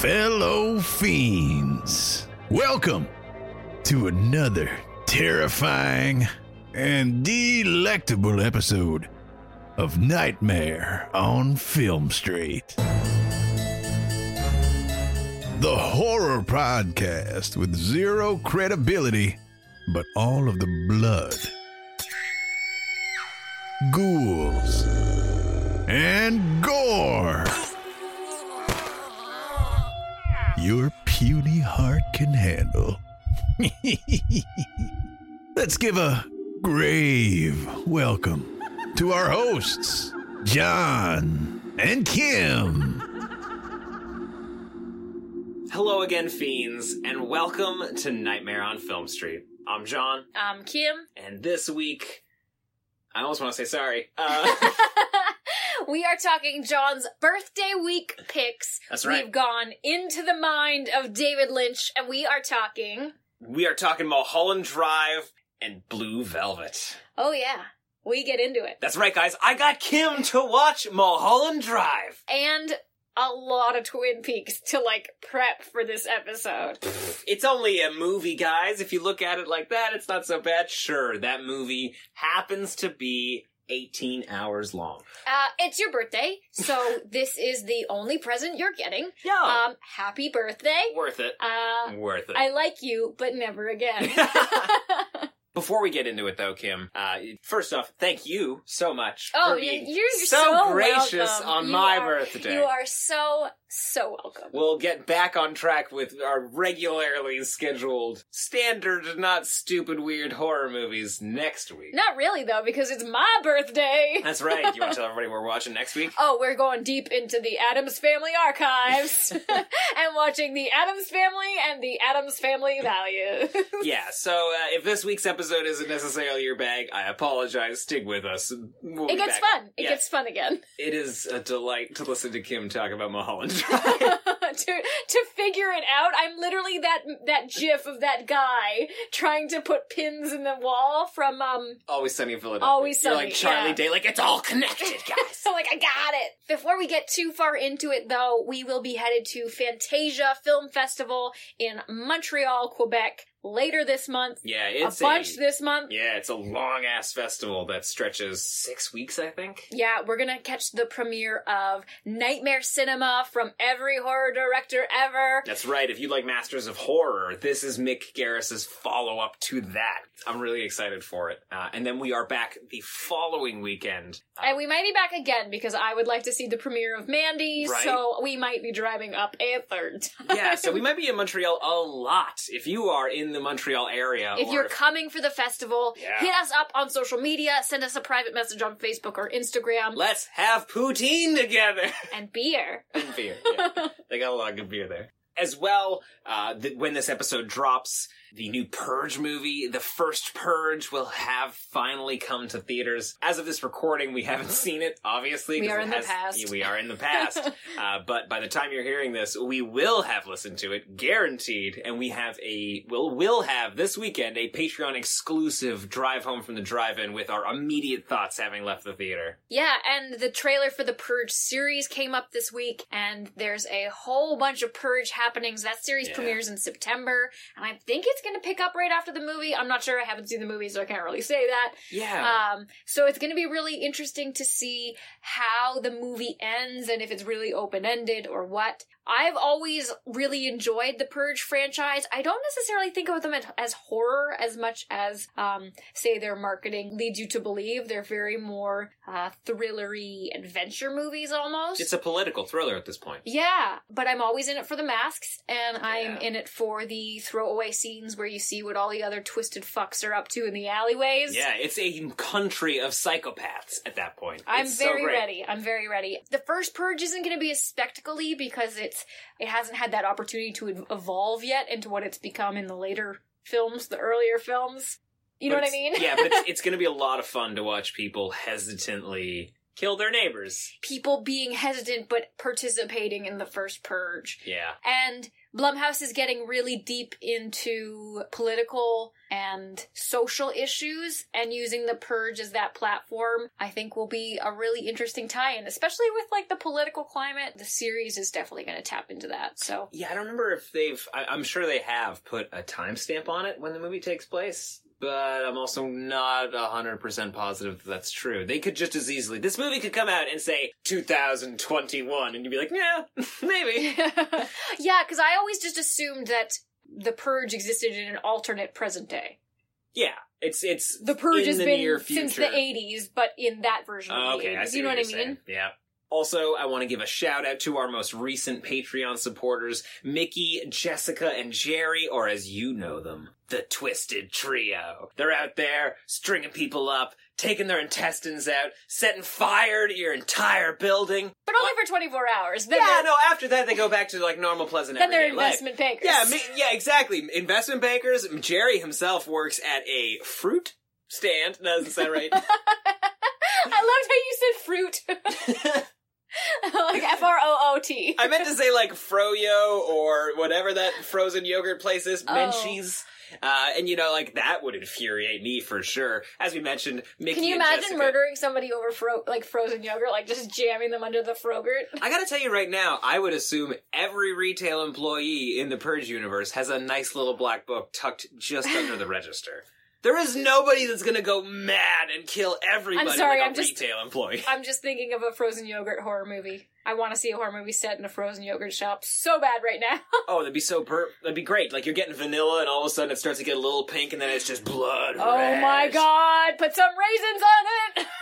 fellow fiends. Welcome to another terrifying and delectable episode of Nightmare on Film Street. The horror podcast with zero credibility, but all of the blood, ghouls, and gore your puny heart can handle. Let's give a grave welcome to our hosts, John and Kim. Hello again, fiends, and welcome to Nightmare on Film Street. I'm John, I'm Kim. and this week, I almost want to say sorry. Uh, we are talking John's birthday week picks. That's right. We've gone into the mind of David Lynch, and we are talking. we are talking Mulholland Drive and Blue Velvet. Oh yeah, we get into it, That's right, guys. I got Kim to watch Mulholland Drive. and a lot of Twin Peaks to like prep for this episode. It's only a movie, guys. If you look at it like that, it's not so bad. Sure, that movie happens to be 18 hours long. Uh, it's your birthday, so this is the only present you're getting. Yeah. Um, happy birthday. worth it. Uh, Worth it. I like you, but never again. Before we get into it, though, Kim, uh, first off, thank you so much. Oh, for being you're, you're so, so, gracious welcome. on You my are- birthday. You are so so welcome. We'll get back on track with our regularly scheduled, standard, not stupid, weird horror movies next week. Not really though, because it's my birthday. That's right. You want to tell everybody we're watching next week? Oh, we're going deep into the Addams Family archives and watching the Addams Family and the Addams Family values. yeah, so uh, if this week's episode isn't necessarily your bag, I apologize. Stick with us. We'll It gets back. fun. It Yeah. gets fun again. It is a delight to listen to Kim talk about Mulholland Drive. to to figure it out, I'm literally that that gif of that guy trying to put pins in the wall from um Always Sunny in Philadelphia. Always Sunny. You're like Charlie yeah. Day, like it's all connected, guys. so like I got it. Before we get too far into it though, we will be headed to Fantasia Film Festival in Montreal, Quebec later this month. yeah, A it's bunch this month. Yeah, it's a long ass festival that stretches six weeks, I think. Yeah, we're gonna catch the premiere of Nightmare Cinema from every horror director ever. That's right. If you like Masters of Horror, this is Mick Garris's follow up to that. I'm really excited for it. Uh, and then we are back the following weekend. Uh, And we might be back again because I would like to see the premiere of Mandy, Right. so we might be driving up a third time. yeah, so we might be in Montreal a lot. If you are in the Montreal area, If you're coming for the festival, Yeah. hit us up on social media, send us a private message on Facebook or Instagram, let's have poutine together. and beer. and beer. Yeah. they got a lot of good beer there. As well, uh, th- when this episode drops, the new Purge movie, the first Purge, will have finally come to theaters. As of this recording, we haven't seen it, obviously. We are in the past. We are in the past. uh, but by the time you're hearing this, we will have listened to it, guaranteed. And we have a, we'll, will have this weekend a Patreon exclusive drive home from the drive-in with our immediate thoughts having left the theater. Yeah, and the trailer for the Purge series came up this week, and there's a whole bunch of Purge happenings. That series Yeah. premieres in September, and I think it's going to pick up right after the movie. I'm not sure. I haven't seen the movie, so I can't really say that. Yeah. Um, so it's going to be really interesting to see how the movie ends and if it's really open ended or what. I've always really enjoyed the Purge franchise. I don't necessarily think of them as- as horror as much as, um, say their marketing leads you to believe. They're very more uh, thrillery adventure movies almost. it's a political thriller at this point. Yeah, but I'm always in it for the masks, and I'm in it for the throwaway scenes where you see what all the other twisted fucks are up to in the alleyways. Yeah, it's a country of psychopaths at that point. I'm It's so very great. ready. I'm very ready. The first purge isn't going to be as spectacle-y because it's it hasn't had that opportunity to evolve yet into what it's become in the later films, the earlier films. You know what I mean? yeah, but it's, it's going to be a lot of fun to watch people hesitantly kill their neighbors. people being hesitant but participating in the first purge. Yeah. And Blumhouse is getting really deep into political and social issues, and using the purge as that platform, I think will be a really interesting tie in, especially with like the political climate. The series is definitely going to tap into that. So, Yeah, I don't remember if they've. I, I'm sure they have put a timestamp on it when the movie takes place, but I'm also not 100% positive that that's true. They could just as easily. This movie could come out and say 2021, and you'd be like, yeah, maybe. yeah, because I always just assumed that the purge existed in an alternate present day. Yeah, it's it's The purge has the been since the 80s, but in that version of Oh, the okay, 80s. I see you know what, what, I mean? saying. Yeah. Also, I want to give a shout out to our most recent Patreon supporters, Mickey, Jessica, and Jerry, or as you know them, the Twisted Trio. They're out there stringing people up, taking their intestines out, setting fire to your entire building. But only for 24 hours. Then yeah, no, after that they go back to like normal, pleasant then they're everyday life. investment bankers. Yeah, me, yeah, exactly. Investment bankers. Jerry himself works at a fruit stand. That doesn't sound right. I loved how you said fruit. like F R O O T. I meant to say like Froyo or whatever that frozen yogurt place is, Oh. Menchie's. Uh, and you know, like that would infuriate me for sure. As we mentioned, Mickey Can you imagine Jessica- murdering somebody over fro- like frozen yogurt, like just jamming them under the frogurt? I gotta tell you right now, I would assume every retail employee in the Purge universe has a nice little black book tucked just under the register. There is nobody that's gonna go mad and kill everybody I'm sorry, like a I'm just- retail employee. I'm just thinking of a frozen yogurt horror movie. I want to see a horror movie set in a frozen yogurt shop so bad right now. Oh, that'd be so per- that'd be great. Like you're getting vanilla and all of a sudden it starts to get a little pink and then it's just blood. oh my god, put some raisins on it!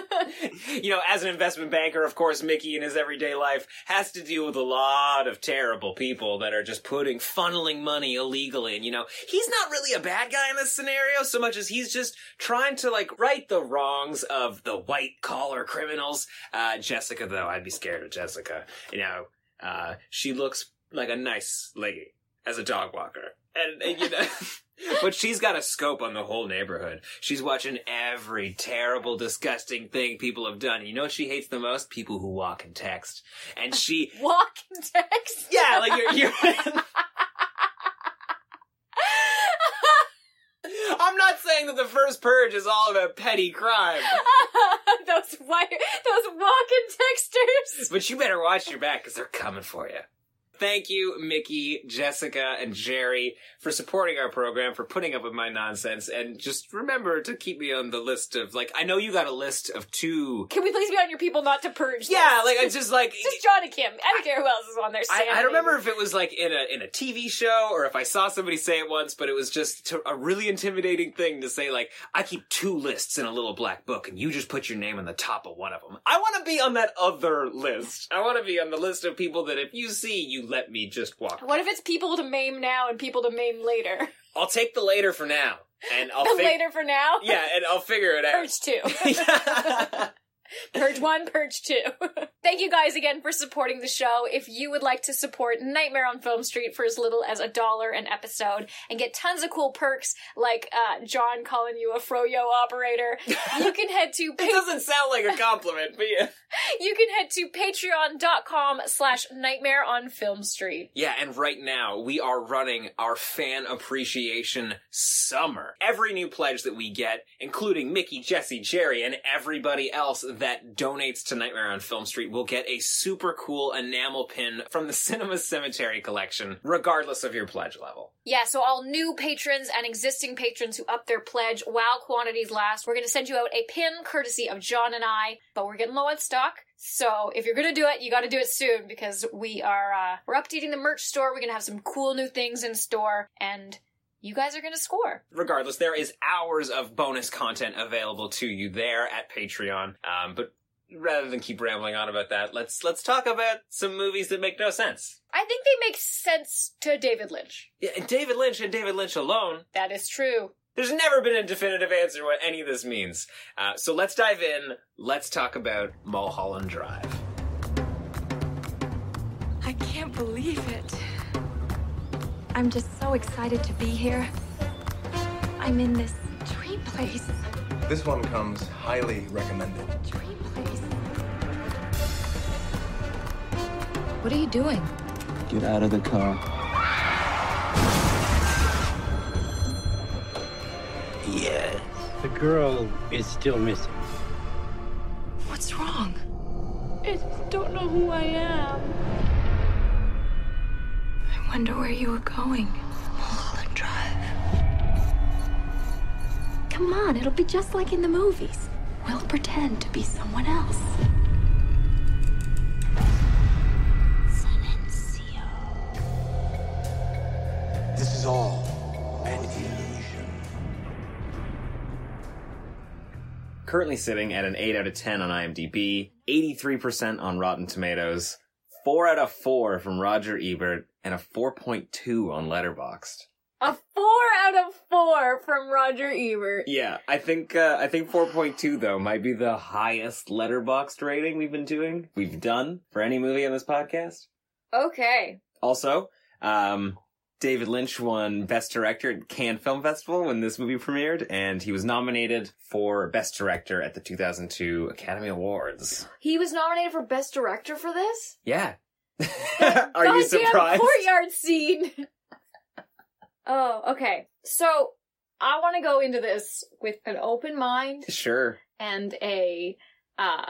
you know, as an investment banker, of course, Mickey in his everyday life has to deal with a lot of terrible people that are just putting, funneling money illegally. And, you know, he's not really a bad guy in this scenario so much as he's just trying to, like, right the wrongs of the white collar criminals. Uh, Jessica, though, I'd be scared of Jessica. You know, uh, she looks like a nice lady as a dog walker. And, and you know. But she's got a scope on the whole neighborhood. She's watching every terrible, disgusting thing people have done. You know what she hates the most? People who walk and text. And she, Walk and text. yeah, like you're, you're, I'm not saying that the first purge is all about petty crime, those wire, those walk-in texters. but you better watch your back because they're coming for you. Thank you, Mickey, Jessica, and Jerry for supporting our program, for putting up with my nonsense, and just remember to keep me on the list of, like, I know you got a list of two. Can we please be on your people not to purge? Yeah, list? like, it's just like, just John and Kim. I don't care who else is on there. I, I don't remember if it was like in a in a TV show or if I saw somebody say it once, but it was just to, a really intimidating thing to say. Like, I keep two lists in a little black book, and you just put your name on the top of one of them. I want to be on that other list. I want to be on the list of people that if you see, you let me just walk. What if it's people to maim now and people to maim later? I'll take the later for now, and I'll the fig- later for now. Yeah, and I'll figure it out. Purge two. Purge one, Purge two. Thank you guys again for supporting the show. If you would like to support Nightmare on Film Street for as little as a dollar an episode and get tons of cool perks like uh, John calling you a froyo operator, you can head to It doesn't sound like a compliment, but yeah. you can head to patreon.com slash nightmare on film street. Yeah, and right now we are running our fan appreciation summer. Every new pledge that we get, including Mickey, Jesse, Jerry, and everybody else that donates to Nightmare on Film Street, will get a super cool enamel pin from the Cinema Cemetery collection, regardless of your pledge level. Yeah, so all new patrons and existing patrons who up their pledge while quantities last, we're going to send you out a pin courtesy of John and I, but we're getting low on stock. So if you're to do it, you got to do it soon because we are uh we're updating the merch store. We're to have some cool new things in store and you guys are going to score. Regardless, there is hours of bonus content available to you there at Patreon. Um, but rather than keep rambling on about that, let's let's talk about some movies that make no sense. I think they make sense to David Lynch. Yeah, and David Lynch and David Lynch alone That is true. There's never been a definitive answer what any of this means. Uh, so let's dive in. Let's talk about Mulholland Drive. I can't believe it. I'm just so excited to be here. I'm in this dream place. This one comes highly recommended. Dream place. What are you doing? Get out of the car. Yes. The girl is still missing. What's wrong? I just don't know who I am. I wonder where you were going. Mulholland Drive. Come on, it'll be just like in the movies. We'll pretend to be someone else. This is all an illusion. Currently sitting at an 8 out of 10 on IMDb, 83% on Rotten Tomatoes, 4 out of 4 from Roger Ebert, and a 4.2 on Letterboxd. A four out of four from Roger Ebert. Yeah, I think uh, I think 4.2 though might be the highest Letterboxd rating we've been doing, we've done for any movie on this podcast. Okay. Also, um, David Lynch won Best Director at Cannes Film Festival when this movie premiered, and he was nominated for Best Director at the 2002 Academy Awards. He was nominated for Best Director for this? Yeah. Are you surprised? Courtyard scene. oh, okay. So I want to go into this with an open mind Sure. and a. uh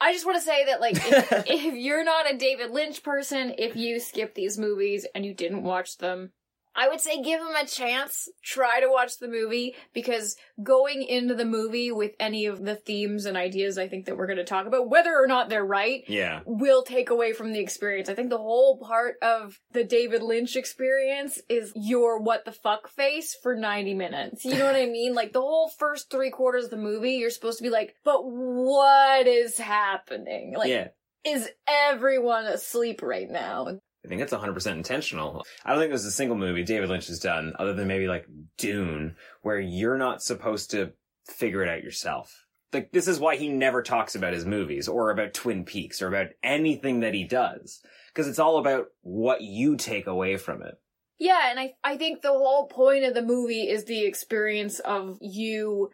I just want to say that, like, if, if you're not a David Lynch person, if you skip these movies and you didn't watch them, I would say give them a chance. Try to watch the movie because going into the movie with any of the themes and ideas I think that we're going to talk about, whether or not they're right, Yeah. will take away from the experience. I think the whole part of the David Lynch experience is your what the fuck face for 90 minutes. You know what I mean? Like the whole first three quarters of the movie, you're supposed to be like, but what is happening? Like, yeah. is everyone asleep right now? I think that's 100% intentional. I don't think there's a single movie David Lynch has done, other than maybe like Dune, where you're not supposed to figure it out yourself. Like, this is why he never talks about his movies, or about Twin Peaks, or about anything that he does. Because it's all about what you take away from it. Yeah, and I I think the whole point of the movie is the experience of you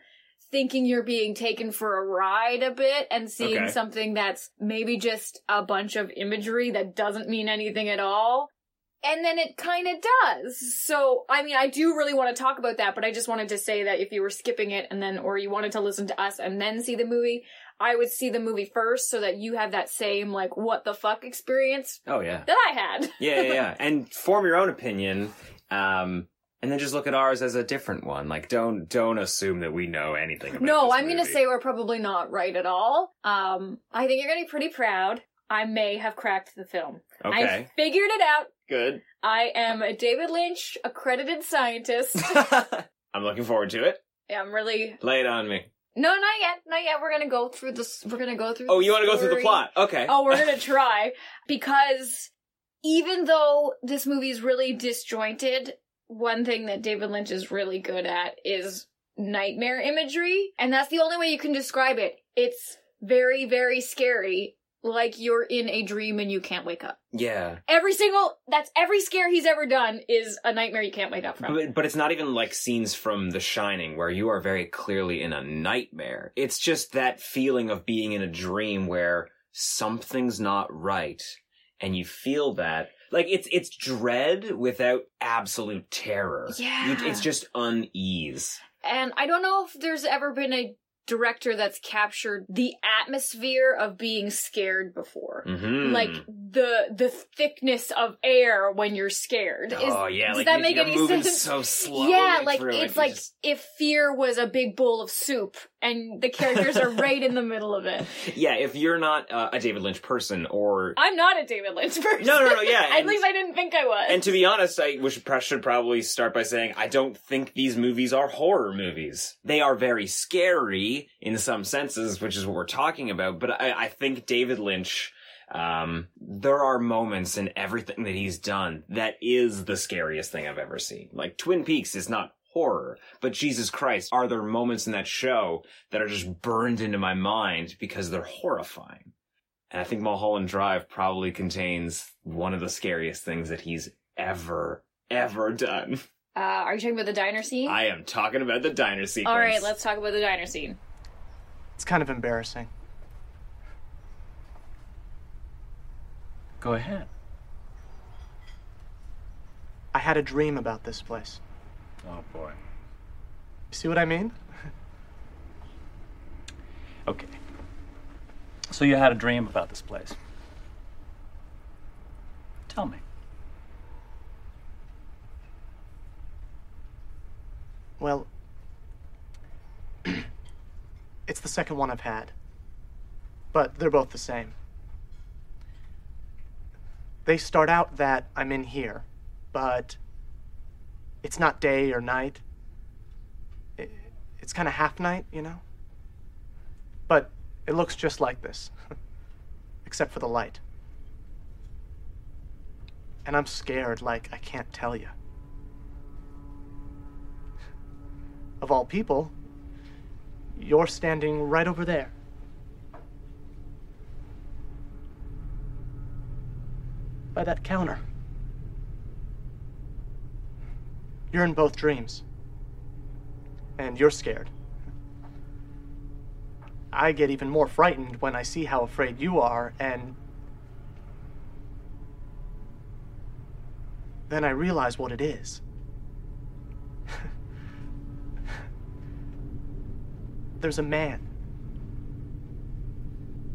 thinking you're being taken for a ride a bit and seeing Okay. something that's maybe just a bunch of imagery that doesn't mean anything at all. And then it kind of does. So, I mean, I do really want to talk about that, but I just wanted to say that if you were skipping it and then, or you wanted to listen to us and then see the movie, I would see the movie first so that you have that same, like, what the fuck experience Oh, yeah. that I had. yeah, yeah, yeah. And form your own opinion. Um, and then just look at ours as a different one. Like, don't don't assume that we know anything about. It. No, this I'm going to movie. say we're probably not right at all. Um, I think you're going to be pretty proud. I may have cracked the film. I okay, figured it out. good. I am a David Lynch accredited scientist. I'm looking forward to it. Yeah, I'm really Lay it on me. no, not yet, not yet. We're gonna go through this. We're gonna go through. Oh, you want to go through the story. plot? Okay. Oh, we're gonna try because even though this movie is really disjointed, one thing that David Lynch is really good at is nightmare imagery, and that's the only way you can describe it. It's very, very scary, like you're in a dream and you can't wake up. Yeah, Every single that's every scare he's ever done is a nightmare you can't wake up from. but but it's not even like scenes from The Shining where you are very clearly in a nightmare. It's just that feeling of being in a dream where something's not right, and you feel that. Like it's it's dread without absolute terror. Yeah. You- it's just unease. And I don't know if there's ever been a director that's captured the atmosphere of being scared before. Mm-hmm. Like the the thickness of air when you're scared. Is- oh yeah, does like that make any sense? so slowly. yeah, like it's it, like just- if fear was a big bowl of soup and the characters are right in the middle of it. yeah. If you're not uh, a David Lynch person, or I'm not a David Lynch person. No, no, no, yeah, At and- least I didn't think I was. and to be honest, I wish should probably start by saying I don't think these movies are horror movies. They are very scary in some senses, which is what we're talking about. But I, I think David Lynch. Um, there are moments in everything that he's done that is the scariest thing I've ever seen. Like Twin Peaks is not horror, but Jesus Christ, are there moments in that show that are just burned into my mind because they're horrifying? And I think Mulholland Drive probably contains one of the scariest things that he's ever, ever done. uh, are you talking about the diner scene? I am talking about the diner scene. All right, let's talk about the diner scene. It's kind of embarrassing. Go ahead. I had a dream about this place. Oh boy. See what I mean? Okay. So you had a dream about this place. Tell me. Well, it's the second one I've had. But they're both the same. They start out that I'm in here, but it's not day or night. I- It's kind of half night, you know? But it looks just like this, except for the light. And I'm scared like I can't tell you. Of all people, you're standing right over there. By that counter. You're in both dreams. And you're scared. I get even more frightened when I see how afraid you are, and then I realize what it is. There's a man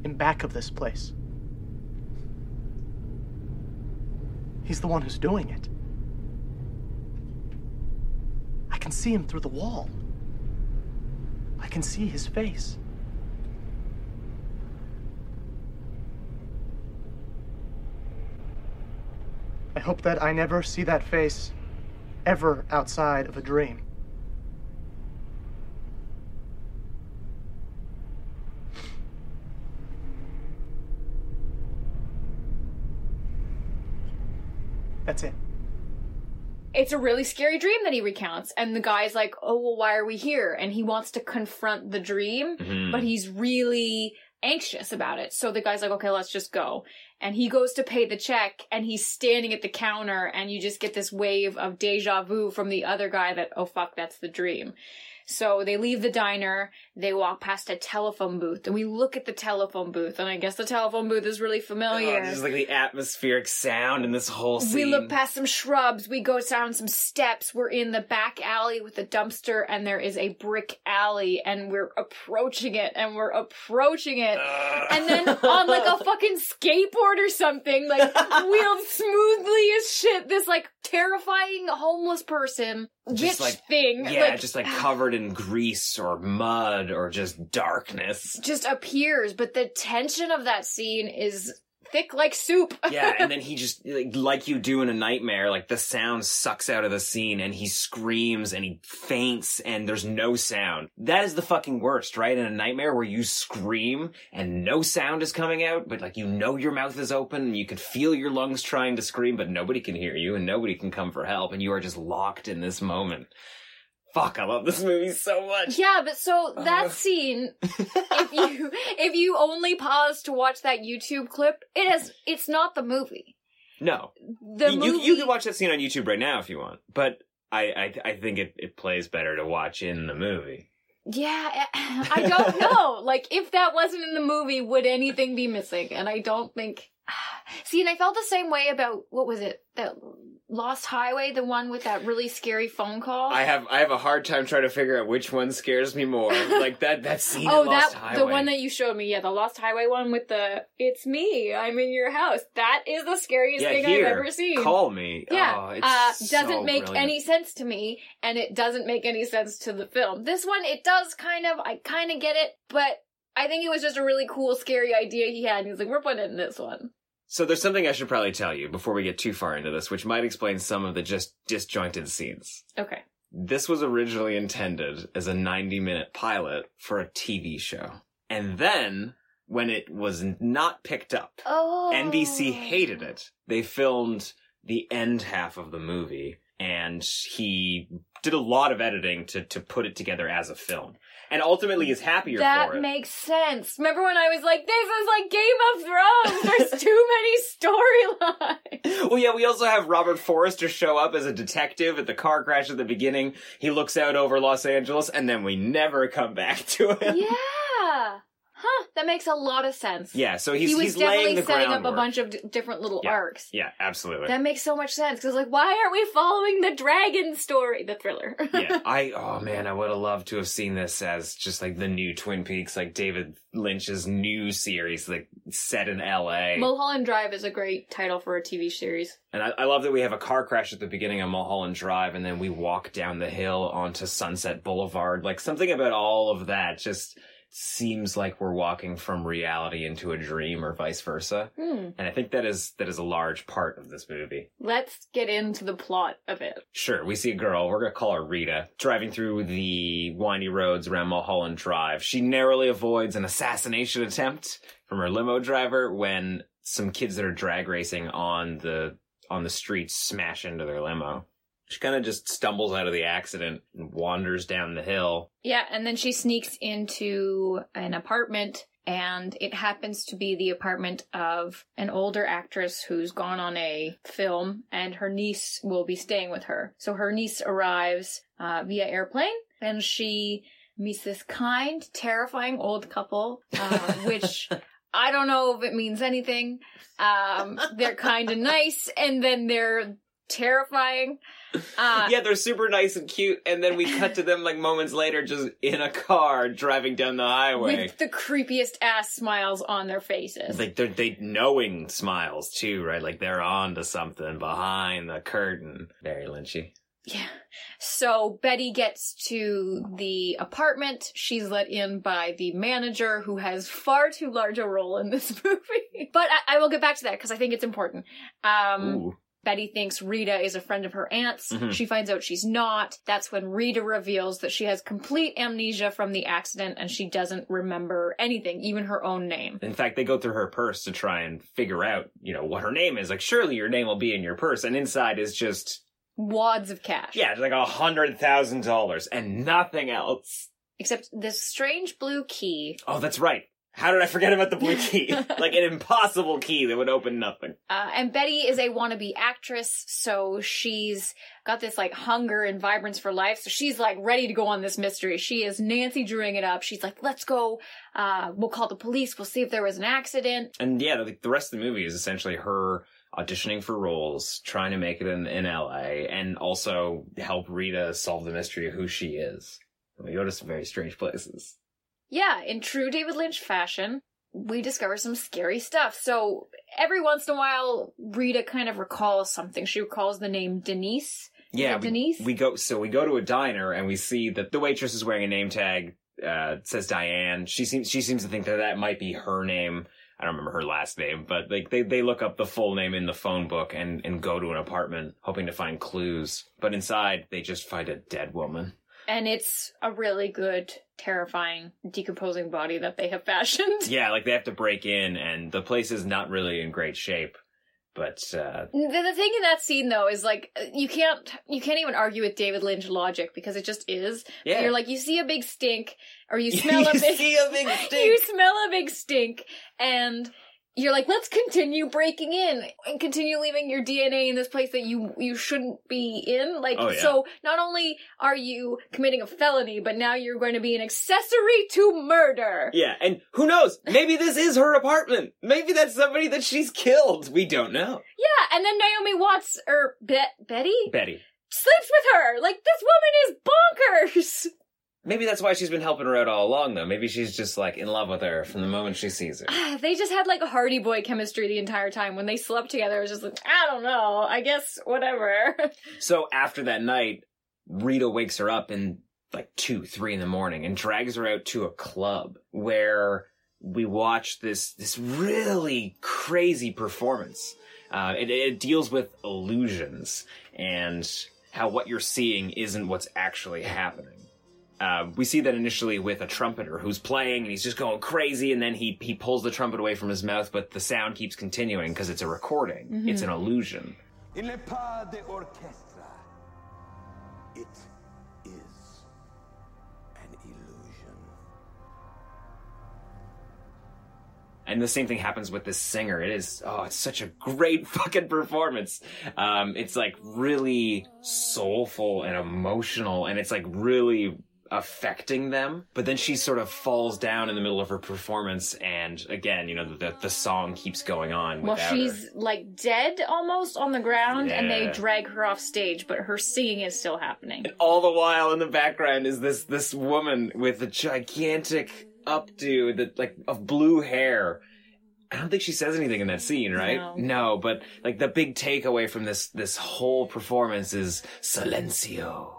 in back of this place. He's the one who's doing it. I can see him through the wall. I can see his face. I hope that I never see that face ever outside of a dream. That's it. It's a really scary dream that he recounts. And the guy's like oh well why are we here? And he wants to confront the dream Mhm. but he's really anxious about it. So the guy's like okay let's just go. And he goes to pay the check and he's standing at the counter and you just get this wave of deja vu from the other guy that oh fuck that's the dream. So they leave the diner they walk past a telephone booth and we look at the telephone booth and i guess the telephone booth is really familiar Oh, just like the atmospheric sound in this whole scene. we look past some shrubs. We go down some steps. We're in the back alley with the dumpster, and there is a brick alley, and we're approaching it, and we're approaching it. and then on like a fucking skateboard or something, like wheeled smoothly as shit, this like terrifying homeless person, Just witch like- thing, yeah, just like covered in grease or mud or just darkness. just appears. But the tension of that scene is thick like soup. yeah, and then he just like, like you do in a nightmare, like the sound sucks out of the scene and he screams and he faints and there's no sound. That is the fucking worst, right? In a nightmare where you scream and no sound is coming out, but like you know your mouth is open and you can feel your lungs trying to scream, but nobody can hear you and nobody can come for help and you are just locked in this moment. Fuck, I love this movie so much. Yeah, but so that Uh. scene, if you if you only pause to watch that YouTube clip, it has it's not the movie. No. The you, movie you, you can watch that scene on YouTube right now if you want, but I, I, I think it, it plays better to watch in the movie. Yeah, I don't know. like if that wasn't in the movie, would anything be missing? And I don't think See, and I felt the same way about what was it? That Lost Highway, the one with that really scary phone call. I have I have a hard time trying to figure out which one scares me more. like that that scene oh, in Lost that Highway. the one that you showed me, yeah, the Lost Highway one with the "It's me, I'm in your house." That is the scariest yeah, thing here, I've ever seen. Call me. Yeah, Oh, it's uh, doesn't make brilliant. any sense to me, and it doesn't make any sense to the film. This one, it does kind of. I kind of get it, but I think it was just a really cool, scary idea he had. And he's like, "We're putting it in this one." So there's something I should probably tell you before we get too far into this, which might explain some of the just disjointed scenes. Okay. This was originally intended as a 90 minute pilot for a TV show. And then, when it was not picked up, Oh. NBC hated it. They filmed the end half of the movie and he did a lot of editing to, to put it together as a film. And ultimately is happier That for it. That makes sense. Remember when I was like, "This is like Game of Thrones. There's too many storylines." well, yeah, we also have Robert Forster show up as a detective at the car crash at the beginning. He looks out over Los Angeles and then we never come back to him. yeah. Huh, that makes a lot of sense. Yeah, so he's he was he's definitely setting up a bunch of d- different little Yeah. arcs. Yeah, absolutely. That makes so much sense because, like, why aren't we following the dragon story, the thriller? yeah, I oh man, I would have loved to have seen this as just like the new Twin Peaks, like David Lynch's new series, like set in L.A. Mulholland Drive is a great title for a TV series. and I, I love that we have a car crash at the beginning of Mulholland Drive, and then we walk down the hill onto Sunset Boulevard. Like something about all of that just seems like we're walking from reality into a dream, or vice versa. Hmm. And I think that is that is a large part of this movie. Let's get into the plot of it. Sure, we see a girl, we're gonna call her Rita, driving through the windy roads around Mulholland Drive. She narrowly avoids an assassination attempt from her limo driver when some kids that are drag racing on the on the streets smash into their limo. She kind of just stumbles out of the accident and wanders down the hill. Yeah, and then she sneaks into an apartment, and it happens to be the apartment of an older actress who's gone on a film, and her niece will be staying with her. So her niece arrives uh, via airplane, and she meets this kind, terrifying old couple, uh, which. I don't know if it means anything. Um, they're kind of nice, and then they're terrifying. Uh, yeah, they're super nice and cute, and then we cut to them like moments later, just in a car driving down the highway. with the creepiest ass smiles on their faces. like they're they knowing smiles too, right? Like they're on to something behind the curtain. Very Lynchy. Yeah. So Betty gets to the apartment. She's let in by the manager who has far too large a role in this movie. But I, I will get back to that because I think it's important. Um, Ooh. Betty thinks Rita is a friend of her aunt's. Mhm. She finds out she's not. That's when Rita reveals that she has complete amnesia from the accident and she doesn't remember anything, even her own name. In fact, they go through her purse to try and figure out, you know, what her name is. Like, surely your name will be in your purse, and inside is just Wads of cash. yeah, like a hundred thousand dollars and nothing else. Except this strange blue key. Oh, that's right. How did I forget about the blue key? like an impossible key that would open nothing. Uh, and Betty is a wannabe actress, so she's got this like hunger and vibrance for life. So she's like ready to go on this mystery. She is Nancy Drewing it up. She's like, let's go. Uh, we'll call the police. We'll see if there was an accident. And yeah, the, the rest of the movie is essentially her auditioning for roles, trying to make it in, in LA, and also help Rita solve the mystery of who she is. We go to some very strange places. Yeah, in true David Lynch fashion, we discover some scary stuff. So every once in a while, Rita kind of recalls something. She recalls the name Denise. Yeah, we, Denise? we go. So we go to a diner and we see that the waitress is wearing a name tag. Uh, says Diane. She seems she seems to think that that might be her name. I don't remember her last name, but like they, they look up the full name in the phone book and, and go to an apartment hoping to find clues. But inside they just find a dead woman. And it's a really good, terrifying, decomposing body that they have fashioned. Yeah, like they have to break in and the place is not really in great shape. But uh The, the thing in that scene though is like you can't you can't even argue with David Lynch logic because it just is. Yeah. You're like you see a big stink or you smell a big see a big you smell a big stink and you're like let's continue breaking in and continue leaving your DNA in this place that you you shouldn't be in. Like Oh, yeah. so not only are you committing a felony but now you're going to be an accessory to murder. Yeah, and who knows? Maybe this is her apartment. Maybe that's somebody that she's killed. We don't know. Yeah, and then Naomi Watts er, or Bet Betty Betty. sleeps with her. Like this woman is bonkers. Maybe that's why she's been helping her out all along, though. Maybe she's just like in love with her from the moment she sees her. they just had like a Hardy Boy chemistry the entire time. When they slept together, it was just like, I don't know. I guess whatever. So after that night, Rita wakes her up in like two, three in the morning and drags her out to a club where we watch this this really crazy performance. Uh, it, it deals with illusions and how what you're seeing isn't what's actually happening. Uh, we see that initially with a trumpeter who's playing and he's just going crazy, and then he he pulls the trumpet away from his mouth, but the sound keeps continuing because it's a recording. It's an illusion. Il n'est pas d'orchestre. It is an illusion. And the same thing happens with this singer. It is, oh, it's such a great fucking performance. Um, it's like really soulful and emotional, and it's like really affecting them. But then she sort of falls down in the middle of her performance, and again, you know, the the song keeps going on. Well, she's her. like dead almost on the ground, and they drag her off stage, but her singing is still happening. all the while in the background is this this woman with a gigantic updo that like of blue hair. I don't think she says anything in that scene, right? No. but like the big takeaway from this this whole performance is silencio,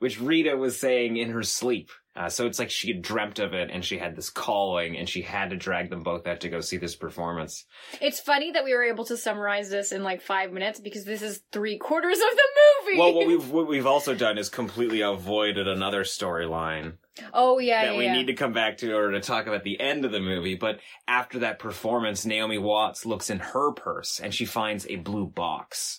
which Rita was saying in her sleep. Uh, so it's like she had dreamt of it and she had this calling and she had to drag them both out to go see this performance. It's funny that we were able to summarize this in like five minutes because this is three quarters of the movie. Well, what we've what we've also done is completely avoided another storyline oh yeah, that yeah, we yeah. need to come back to in order to talk about the end of the movie. But after that performance, Naomi Watts looks in her purse and she finds a blue box,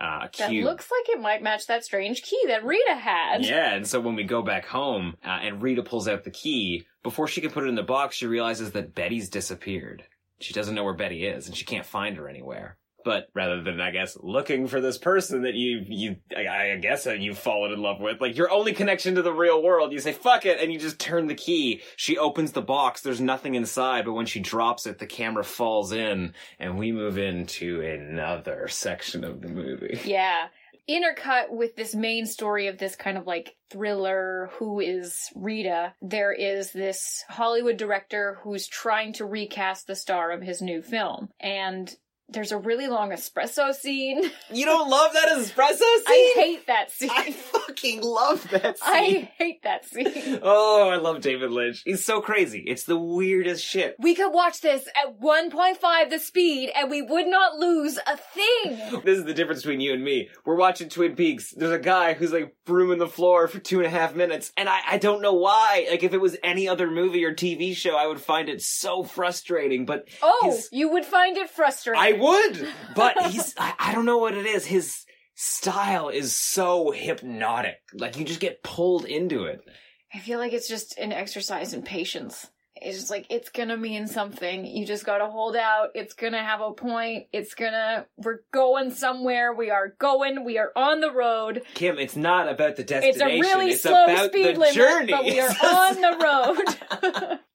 uh, That cube. looks like it might match that strange key that Rita had. yeah, and so when we go back home uh, and Rita pulls out the key, before she can put it in the box, she realizes that Betty's disappeared. She doesn't know where Betty is, and she can't find her anywhere. But rather than, I guess, looking for this person that you, you, I, I guess that you've fallen in love with, like your only connection to the real world, you say, fuck it, and you just turn the key. She opens the box, there's nothing inside, but when she drops it, the camera falls in, and we move into another section of the movie. Yeah. Intercut with this main story of this kind of like thriller, who is Rita, there is this Hollywood director who's trying to recast the star of his new film. And there's a really long espresso scene. You don't love that espresso scene? I hate that scene. I fucking love that scene. I hate that scene. Oh, I love David Lynch. He's so crazy. It's the weirdest shit. We could watch this at 1.5 the speed and we would not lose a thing. This is the difference between you and me. We're watching Twin Peaks. There's a guy who's like brooming the floor for two and a half minutes, and I, I don't know why. Like, if it was any other movie or TV show, I would find it so frustrating, but Oh, you would find it frustrating. I would! But he's, I, I don't know what it is. His style is so hypnotic. Like, you just get pulled into it. I feel like it's just an exercise in patience. It's just like it's gonna mean something. You just gotta hold out. It's gonna have a point. It's gonna. We're going somewhere. We are going. We are on the road. Kim, it's not about the destination. It's a destination. really it's slow about speed the limit, journey. but we are on the road.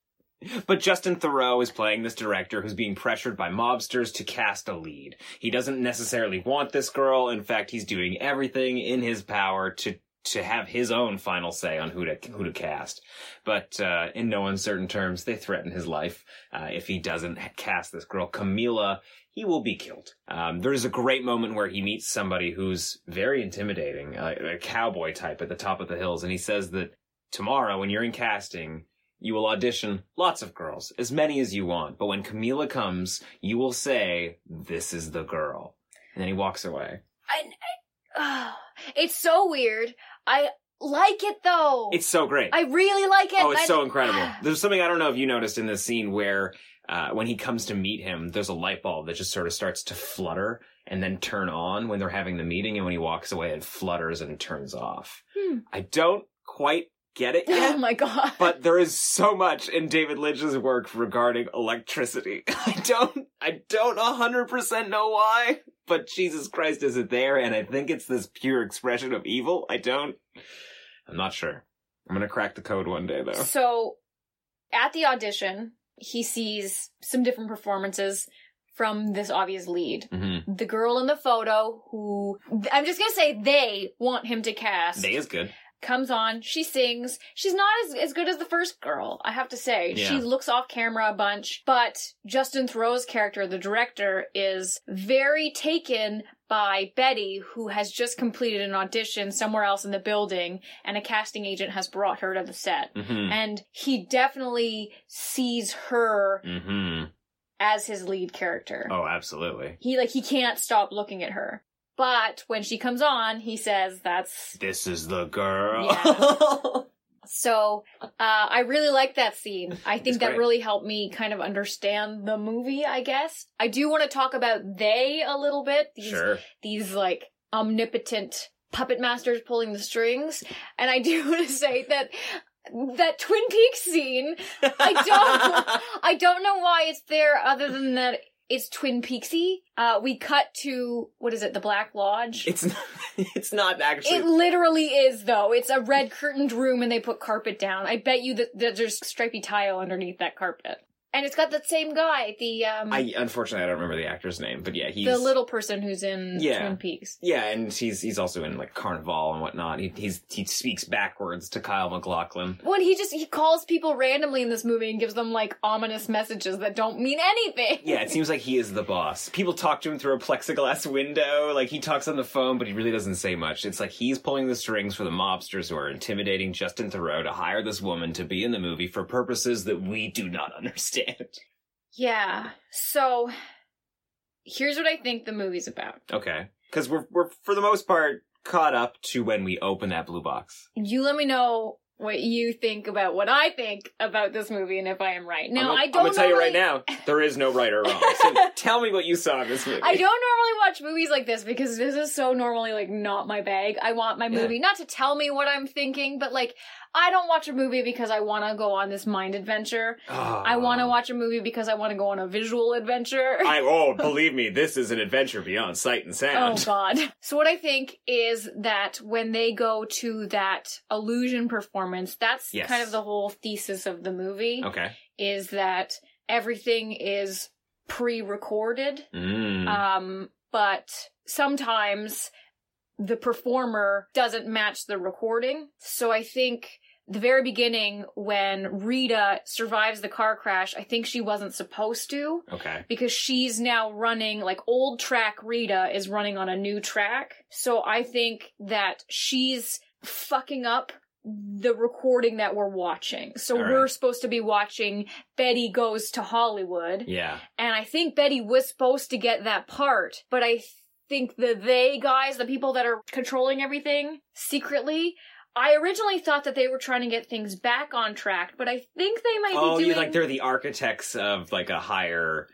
But Justin Theroux is playing this director who's being pressured by mobsters to cast a lead. He doesn't necessarily want this girl. In fact, he's doing everything in his power to to have his own final say on who to who to cast. But uh, in no uncertain terms, they threaten his life uh, if he doesn't cast this girl, Camila. He will be killed. Um, there's a great moment where he meets somebody who's very intimidating, uh, a cowboy type at the top of the hills, and he says that tomorrow, when you're in casting, you will audition lots of girls, as many as you want. But when Camila comes, you will say, "This is the girl," and then he walks away. I, I- it's so weird. I like it though. It's so great. I really like it. oh, it's I- so incredible. There's something I don't know if you noticed in this scene where. Uh, when he comes to meet him, there's a light bulb that just sort of starts to flutter and then turn on when they're having the meeting, and when he walks away, it flutters and turns off. Hmm. I don't quite get it yet. Oh my god. but there is so much in David Lynch's work regarding electricity. I don't, I don't hundred percent know why, but Jesus Christ, is it there? And I think it's this pure expression of evil. I don't, I'm not sure. I'm gonna crack the code one day though. So, at the audition, he sees some different performances from this obvious lead. Mm-hmm. The girl in the photo, who I'm just gonna say they want him to cast, They is good. Comes on. She sings. She's not as, as good as the first girl, I have to say. Yeah. She looks off camera a bunch, but Justin Theroux's character, the director, is very taken by Betty, who has just completed an audition somewhere else in the building, and a casting agent has brought her to the set. Mm-hmm. And he definitely sees her Mm-hmm. as his lead character. Oh, absolutely. He like he can't stop looking at her. But when she comes on, he says that's This is the girl. So uh, I really like that scene. I think that really helped me kind of understand the movie. I guess I do want to talk about they a little bit. These sure. these like omnipotent puppet masters pulling the strings, and I do want to say that that Twin Peaks scene. I don't I don't know why it's there other than that it's Twin Peaksy. Uh, we cut to what is it? The Black Lodge. It's not, it's not actually. It literally is though. It's a red curtained room and they put carpet down. I bet you that, that there's stripy tile underneath that carpet. And it's got that same guy, the um I unfortunately I don't remember the actor's name, but yeah, he's the little person who's in Yeah. Twin Peaks. Yeah, and he's he's also in like Carnivàle and whatnot. He he's he speaks backwards to Kyle MacLachlan. When he just he calls people randomly in this movie and gives them like ominous messages that don't mean anything. Yeah, it seems like he is the boss. People talk to him through a plexiglass window. Like he talks on the phone, but he really doesn't say much. It's like he's pulling the strings for the mobsters who are intimidating Justin Theroux to hire this woman to be in the movie for purposes that we do not understand. Yeah. So here's what I think the movie's about. Okay, because we're we're for the most part caught up to when we open that blue box. You let me know what you think about what I think about this movie and if I am right. Now I'm, I don't I'm gonna tell you right now, there is no right or wrong. So tell me what you saw in this movie. I don't normally watch movies like this because this is so normally like not my bag. I want my movie not to tell me what I'm thinking, but like I don't watch a movie because I want to go on this mind adventure. I want to watch a movie because I want to go on a visual adventure. I oh, believe me, this is an adventure beyond sight and sound. Oh god. So what I think is that when they go to that illusion performance, that's Yes. kind of the whole thesis of the movie Okay. is that everything is pre-recorded. Mm. Um but sometimes the performer doesn't match the recording. So I think the very beginning when Rita survives the car crash, I think she wasn't supposed to okay. because she's now running like old track Rita is running on a new track. So I think that she's fucking up the recording that we're watching. So right. we're supposed to be watching Betty goes to Hollywood. Yeah. And I think Betty was supposed to get that part, but I think the they guys, the people that are controlling everything secretly, I originally thought that they were trying to get things back on track, but I think they might be Oh, be you doing like they're the architects of like a higher,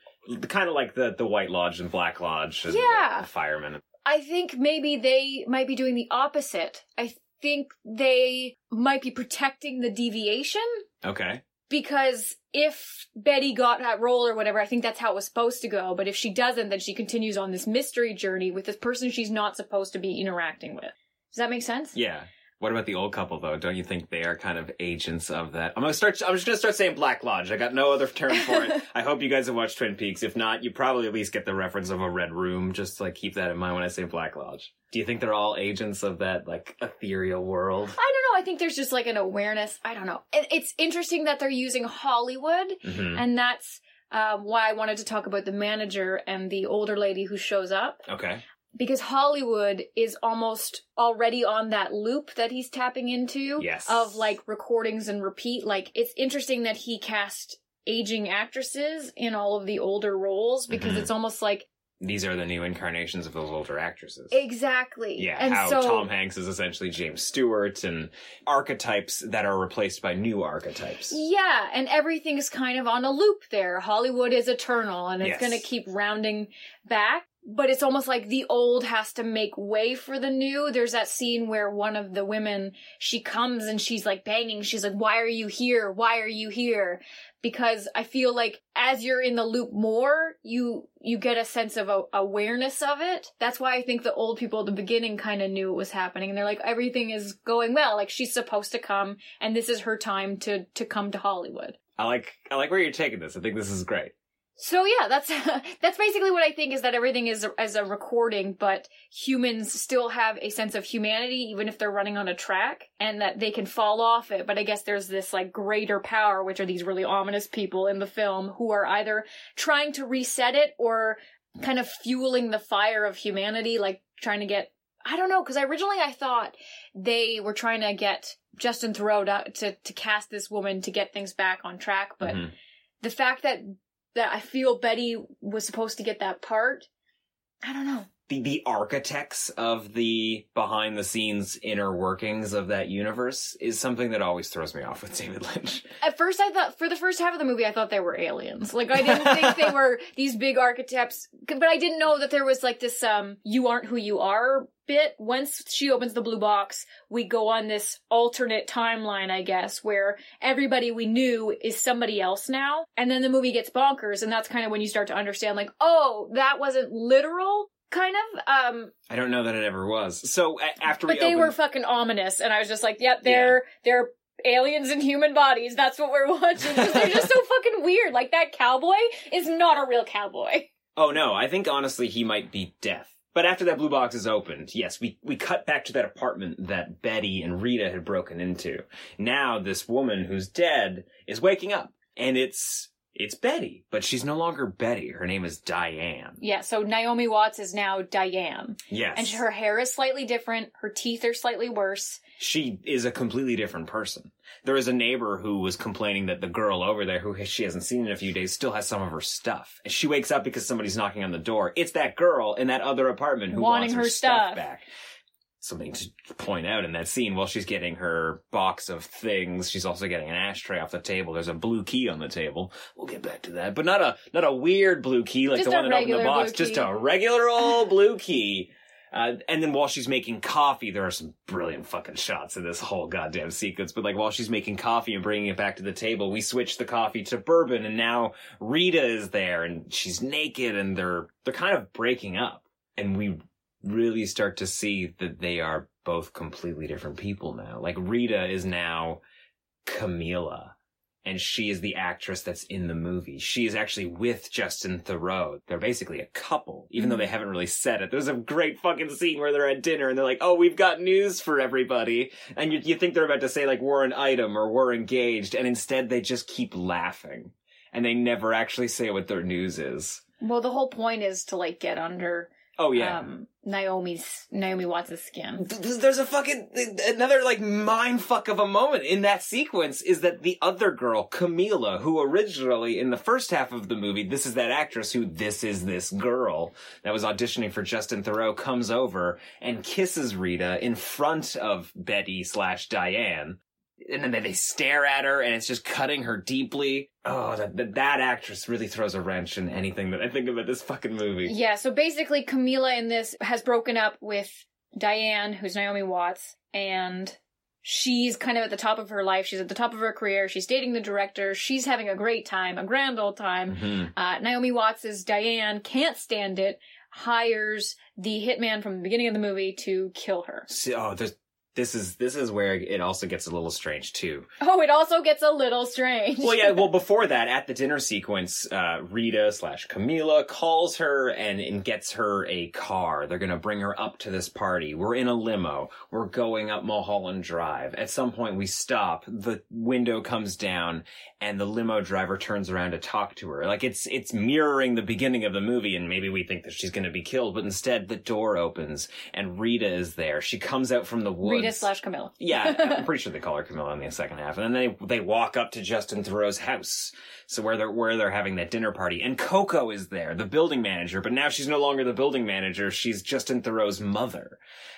kind of like the the White Lodge and Black Lodge. And Yeah. The, the firemen. I think maybe they might be doing the opposite. I think they might be protecting the deviation Okay. because if Betty got that role or whatever, I think that's how it was supposed to go. But if she doesn't, then she continues on this mystery journey with this person she's not supposed to be interacting with. Does that make sense? Yeah. What about the old couple though? Don't you think they are kind of agents of that? I'm gonna start. I'm just gonna start saying Black Lodge. I got no other term for it. I hope you guys have watched Twin Peaks. If not, you probably at least get the reference of a red room. Just like keep that in mind when I say Black Lodge. Do you think they're all agents of that like ethereal world? I don't know. I think there's just like an awareness. I don't know. It's interesting that they're using Hollywood, Mhm. and that's um, why I wanted to talk about the manager and the older lady who shows up. Okay. Because Hollywood is almost already on that loop that he's tapping into Yes. of like recordings and repeat. Like it's interesting that he cast aging actresses in all of the older roles because Mhm. it's almost like These are the new incarnations of those older actresses. exactly. Yeah, and how so Tom Hanks is essentially James Stewart and archetypes that are replaced by new archetypes. Yeah, and everything is kind of on a loop there. Hollywood is eternal and it's Yes. going to keep rounding back. But it's almost like the old has to make way for the new. There's that scene where one of the women, she comes and she's like banging. She's like, why are you here? Why are you here? Because I feel like as you're in the loop more, you, you get a sense of a, awareness of it. That's why I think the old people at the beginning kind of knew it was happening. And they're like, everything is going well. Like she's supposed to come and this is her time to, to come to Hollywood. I like I like where you're taking this. I think this is great. So yeah, that's that's basically what I think is that everything is as a recording, but humans still have a sense of humanity even if they're running on a track, and that they can fall off it. But I guess there's this like greater power, which are these really ominous people in the film who are either trying to reset it or kind of fueling the fire of humanity, like trying to get. I don't know, because originally I thought they were trying to get Justin Theroux to, to to cast this woman to get things back on track, but Mhm. the fact that that I feel Betty was supposed to get that part, I don't know. The, the architects of the behind the scenes inner workings of that universe is something that always throws me off with David Lynch. At first, I thought for the first half of the movie, I thought they were aliens. Like I didn't think they were these big architects, but I didn't know that there was like this um "you aren't who you are" bit. Once she opens the blue box, we go on this alternate timeline, I guess, where everybody we knew is somebody else now, and then the movie gets bonkers, and that's kind of when you start to understand, like, oh, that wasn't literal. Kind of, um, I don't know that it ever was. So a- after but we they opened- were fucking ominous, and I was just like, "Yep, they're they're aliens in human bodies. That's what we're watching." they're just so fucking weird. Like that cowboy is not a real cowboy. Oh no, I think honestly he might be deaf. But after that blue box is opened, yes, we, we cut back to that apartment that Betty and Rita had broken into. Now this woman who's dead is waking up. And it's, it's Betty. But she's no longer Betty. Her name is Diane. Yeah. So Naomi Watts is now Diane, Yes. and her hair is slightly different. Her teeth are slightly worse. she is a completely different person. There was a neighbor who was complaining that the girl over there, who she hasn't seen in a few days, still has some of her stuff. And she wakes up because somebody's knocking on the door. It's that girl in that other apartment who Wanting wants her, her stuff. stuff. back. Something to point out in that scene while she's getting her box of things, she's also getting an ashtray off the table. There's a blue key on the table. We'll get back to that, but not a not a weird blue key like Just the one that opened the box. Just a regular old blue key. Uh, and then while she's making coffee, there are some brilliant fucking shots in this whole goddamn sequence. But like while she's making coffee and bringing it back to the table, we switch the coffee to bourbon, and now Rita is there, and she's naked, and they're they're kind of breaking up, and we really start to see that they are both completely different people now. Like Rita is now Camila. And she is the actress that's in the movie. She is actually with Justin Theroux. They're basically a couple, even though they haven't really said it. There's a great fucking scene where they're at dinner and they're like, oh, we've got news for everybody. And you, you think they're about to say like, we're an item or we're engaged. And instead they just keep laughing. And they never actually say what their news is. Well, the whole point is to like get under Oh yeah. um Naomi's Naomi Watts' skin. There's a fucking another like mind fuck of a moment in that sequence is that the other girl Camila who originally in the first half of the movie this is that actress who this is this girl that was auditioning for Justin Theroux comes over and kisses Rita in front of Betty slash Diane and then they stare at her and it's just cutting her deeply oh that, that that actress really throws a wrench in anything that I think about this fucking movie Yeah, so basically Camila in this has broken up with Diane, who's Naomi Watts, and she's kind of at the top of her life. She's at the top of her career. She's dating the director. She's having a great time, a grand old time. Mhm. Uh, Naomi Watts' Diane can't stand it, hires the hitman from the beginning of the movie to kill her. See, oh, there's, this is this is where it also gets a little strange too. Oh, it also gets a little strange. Well, yeah. Well, before that, at the dinner sequence, uh, Rita slash Camila calls her and, and gets her a car. They're gonna bring her up to this party. We're in a limo. We're going up Mulholland Drive. At some point, we stop. The window comes down, and the limo driver turns around to talk to her. Like it's it's mirroring the beginning of the movie, and maybe we think that she's gonna be killed, but instead the door opens and Rita is there. She comes out from the woods. Rita slash Camilla. Yeah, I'm pretty sure they call her Camilla in the second half, and then they they walk up to Justin Theroux's house, so where they're where they're having that dinner party, and Coco is there, the building manager, but now she's no longer the building manager; she's Justin Theroux's mother.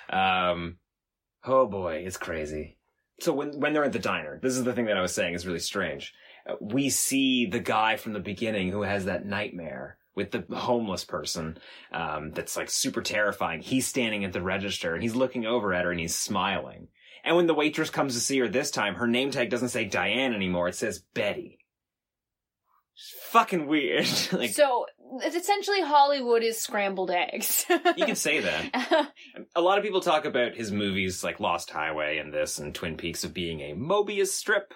Um, oh boy, it's crazy. So when when they're at the diner, this is the thing that I was saying is really strange. Uh, we see the guy from the beginning who has that nightmare with the homeless person um, that's like super terrifying. He's standing at the register and he's looking over at her and he's smiling. And when the waitress comes to see her this time, her name tag doesn't say Diane anymore. It says Betty. It's fucking weird. like so it's essentially Hollywood is scrambled eggs. you can say that. A lot of people talk about his movies like Lost Highway and this and Twin Peaks of being a Mobius strip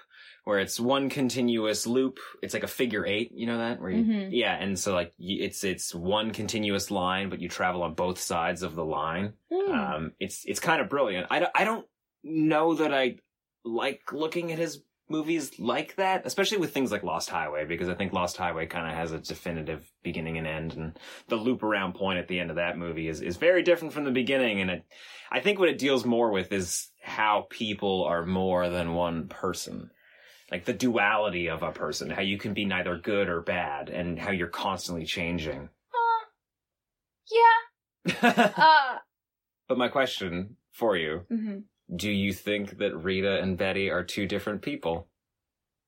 where it's one continuous loop. It's like a figure eight, you know that? Where you, Mhm. yeah, and so like it's it's one continuous line, but you travel on both sides of the line. Hmm. Um, it's it's kind of brilliant. I don't, I don't know that I like looking at his movies like that, especially with things like Lost Highway, because I think Lost Highway kind of has a definitive beginning and end, and the loop around point at the end of that movie is is very different from the beginning. And it, I think what it deals more with is how people are more than one person. Like the duality of a person, how you can be neither good or bad, and how you're constantly changing. Uh, yeah. Uh, But my question for you mhm. do you think that Rita and Betty are two different people?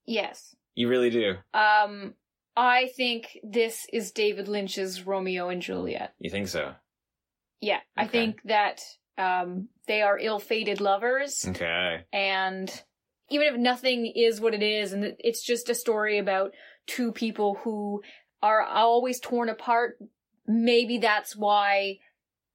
Yes. You really do. Um, I think this is David Lynch's Romeo and Juliet. You think so? Yeah, I think that um, they are ill-fated lovers, Okay. and even if nothing is what it is, and it's just a story about two people who are always torn apart, maybe that's why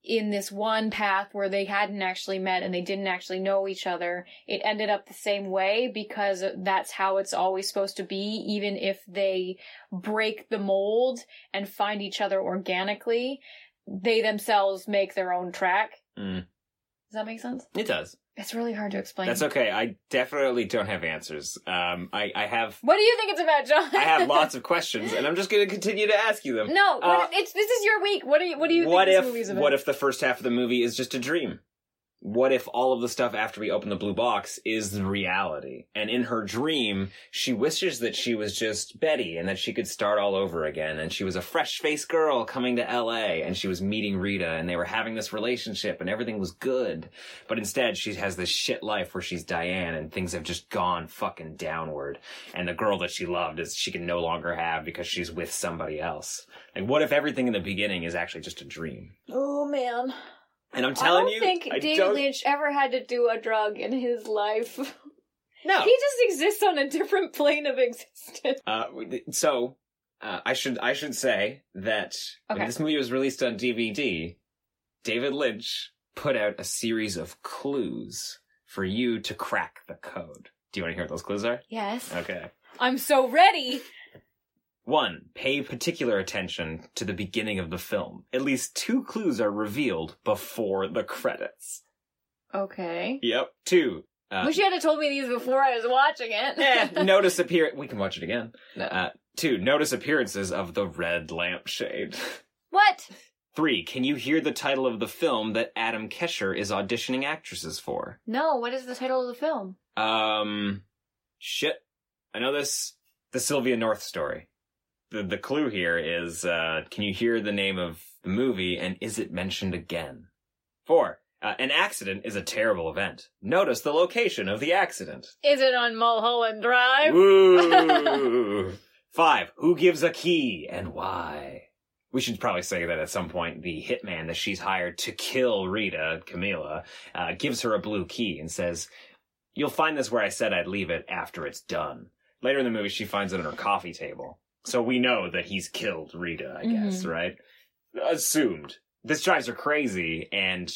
in this one path where they hadn't actually met and they didn't actually know each other, it ended up the same way because that's how it's always supposed to be, even if they break the mold and find each other organically, they themselves make their own track. Mm. Does that make sense? It does. It's really hard to explain. That's okay. I definitely don't have answers. Um, I, I have What do you think it's about, John? I have lots of questions, and I'm just going to continue to ask you them. No, Uh, what, it's this is your week. What do you what do you what think if this movie's about? what if the first half of the movie is just a dream? What if all of the stuff after we open the blue box is the reality? And in her dream, she wishes that she was just Betty and that she could start all over again. And she was a fresh faced girl coming to LA and she was meeting Rita and they were having this relationship and everything was good. But instead, she has this shit life where she's Diane and things have just gone fucking downward. And the girl that she loved is she can no longer have because she's with somebody else. Like, what if everything in the beginning is actually just a dream? Oh man. And I'm telling you, I don't you, think I David don't- Lynch ever had to do a drug in his life. No. He just exists on a different plane of existence. Uh, so uh, I should I should say that Okay. when this movie was released on DVD, David Lynch put out a series of clues for you to crack the code. Do you want to hear what those clues are? Yes. Okay. I'm so ready. One, pay particular attention to the beginning of the film. At least two clues are revealed before the credits. Okay. Yep. Two, uh, Wish you had told me these before I was watching it. eh, notice appear. We can watch it again. No. Uh, two, notice appearances of the red lampshade. What? Three, can you hear the title of the film that Adam Kesher is auditioning actresses for? No, what is the title of the film? Um, shit. I know this. The Sylvia North story. The, the clue here is, uh, can you hear the name of the movie and is it mentioned again? Four, uh, an accident is a terrible event. Notice the location of the accident. Is it on Mulholland Drive? Woo! Five, who gives a key and why? We should probably say that at some point the hitman that she's hired to kill Rita, Camila, uh, gives her a blue key and says, You'll find this where I said I'd leave it after it's done. Later in the movie, she finds it on her coffee table. So we know that he's killed Rita, I guess, Mhm. right? Assumed. This drives her crazy, and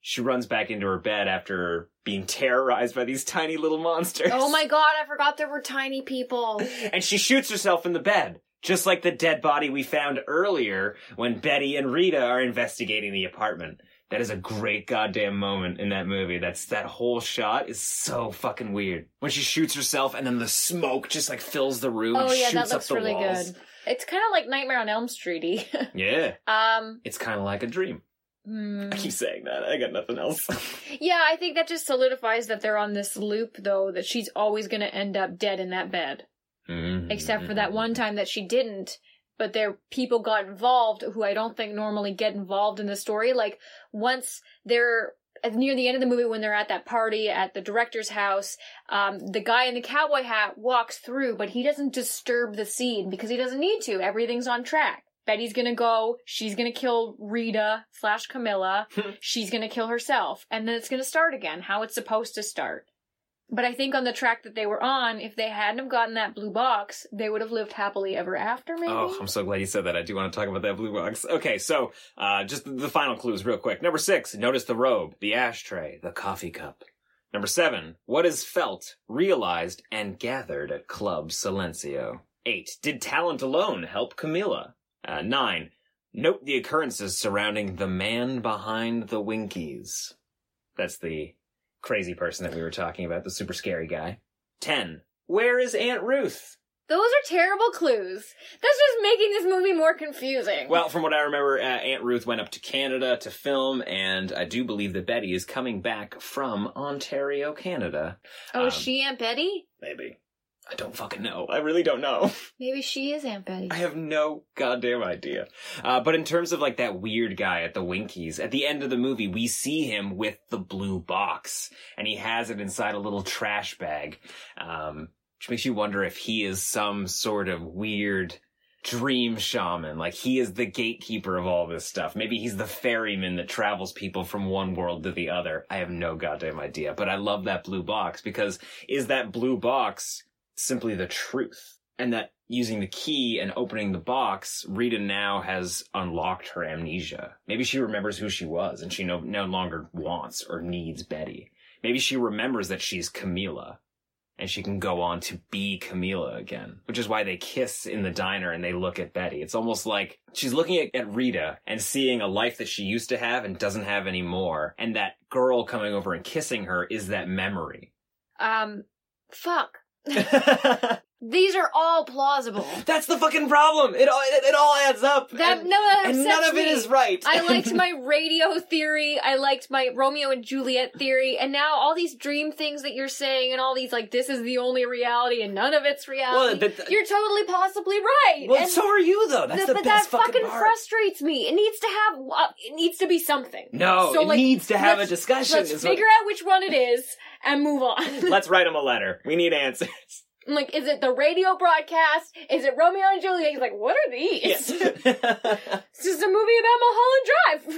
she runs back into her bed after being terrorized by these tiny little monsters. Oh my god, I forgot there were tiny people. And she shoots herself in the bed, just like the dead body we found earlier when Betty and Rita are investigating the apartment. That is a great goddamn moment in that movie. That's that whole shot is so fucking weird. When she shoots herself and then the smoke just like fills the room. Oh yeah, that looks really walls. good. It's kind of like Nightmare on Elm Streety. Yeah, um, it's kind of like a dream. hmm. I keep saying that. I got nothing else. yeah, I think that just solidifies that they're on this loop, though, that she's always going to end up dead in that bed, Mm-hmm. except for that one time that she didn't. But there, people got involved who I don't think normally get involved in the story. Like once they're near the end of the movie when they're at that party at the director's house, um, the guy in the cowboy hat walks through, but he doesn't disturb the scene because he doesn't need to. Everything's on track. Betty's gonna go, she's gonna kill Rita slash Camilla, she's gonna kill herself, and then it's gonna start again, how it's supposed to start. But I think on the track that they were on, if they hadn't have gotten that blue box, they would have lived happily ever after, maybe? Oh, I'm so glad you said that. I do want to talk about that blue box. Okay, so uh, just the final clues, real quick. Number six, notice the robe, the ashtray, the coffee cup. Number seven, what is felt, realized, and gathered at Club Silencio. Eight, did talent alone help Camilla? Uh, nine, note the occurrences surrounding the man behind the Winkies. That's the crazy person that we were talking about, the super scary guy. Ten, where is Aunt Ruth? Those are terrible clues. That's just making this movie more confusing. Well, from what I remember, uh, Aunt Ruth went up to Canada to film, and I do believe that Betty is coming back from Ontario, Canada. oh, is um, she Aunt Betty? Maybe. I don't fucking know. I really don't know. Maybe she is Aunt Betty. I have no goddamn idea. Uh, but in terms of like that weird guy at the Winkies, at the end of the movie, we see him with the blue box, and he has it inside a little trash bag, um, which makes you wonder if he is some sort of weird dream shaman. Like he is the gatekeeper of all this stuff. Maybe he's the ferryman that travels people from one world to the other. I have no goddamn idea. But I love that blue box because is that blue box simply the truth? And that using the key and opening the box, Rita now has unlocked her amnesia. Maybe she remembers who she was and she no, no longer wants or needs Betty. Maybe she remembers that she's Camila and she can go on to be Camila again, which is why they kiss in the diner and they look at Betty. It's almost like she's looking at, at, Rita and seeing a life that she used to have and doesn't have anymore. And that girl coming over and kissing her is that memory. Um, fuck. These are all plausible. That's the fucking problem. It all it, it all adds up. That and, no, that and none of me. it is right. I liked my radio theory. I liked my Romeo and Juliet theory, and now all these dream things that you're saying, and all these like this is the only reality, and none of it's reality. Well, but, you're totally possibly right. Well, and so are you though. That's the, best that fucking part. frustrates me. It needs to have. Uh, it needs to be something. No, so, it like, needs to have a discussion. Let's figure what- out which one it is and move on. Let's write him a letter. We need answers. I'm like, is it the radio broadcast? Is it Romeo and Juliet? He's like, what are these? Yes. It's just a movie about Mulholland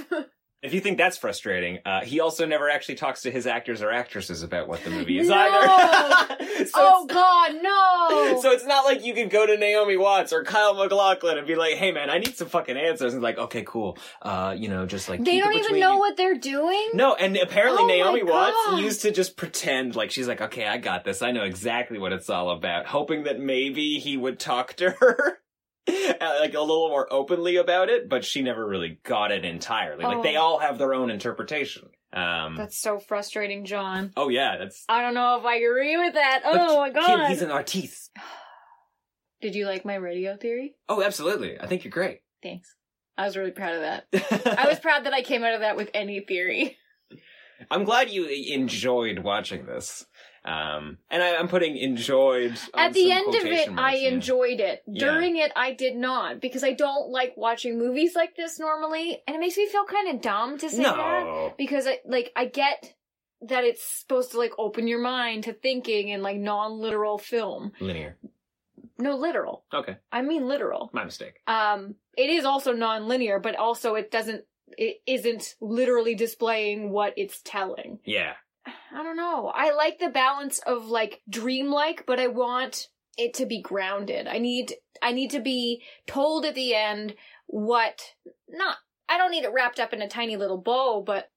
Drive. if you think that's frustrating, uh, he also never actually talks to his actors or actresses about what the movie is No. either. so oh God, no! So it's not like you can go to Naomi Watts or Kyle MacLachlan and be like, "Hey, man, I need some fucking answers." And like, "Okay, cool. Uh, you know, just like they don't even know you." what they're doing. No, and apparently Oh Naomi Watts used to just pretend like she's like, "Okay, I got this. I know exactly what it's all about," hoping that maybe he would talk to her. uh, Like a little more openly about it, but she never really got it entirely. Like they Oh. all have their own interpretation. Um, That's so frustrating, John. oh yeah, that's. I don't know if I agree with that. Oh my God! he's an artiste. Did you like my radio theory? Oh, absolutely. I think you're great. Thanks. I was really proud of that. I was proud that I came out of that with any theory. I'm glad you enjoyed watching this. Um, and I, I'm putting enjoyed on At the some end of it, quotation I yeah. enjoyed it. Yeah. During it, I did not because I don't like watching movies like this normally, and it makes me feel kind of dumb to say that because I like I get that it's supposed to like open your mind to thinking and like non-literal film. Linear. No, literal. Okay. I mean literal. My mistake. Um, it is also non-linear, but also it doesn't. It isn't literally displaying what it's telling. Yeah. I don't know. I like the balance of like dreamlike, but I want it to be grounded. I need I need to be told at the end what not I don't need it wrapped up in a tiny little bow, but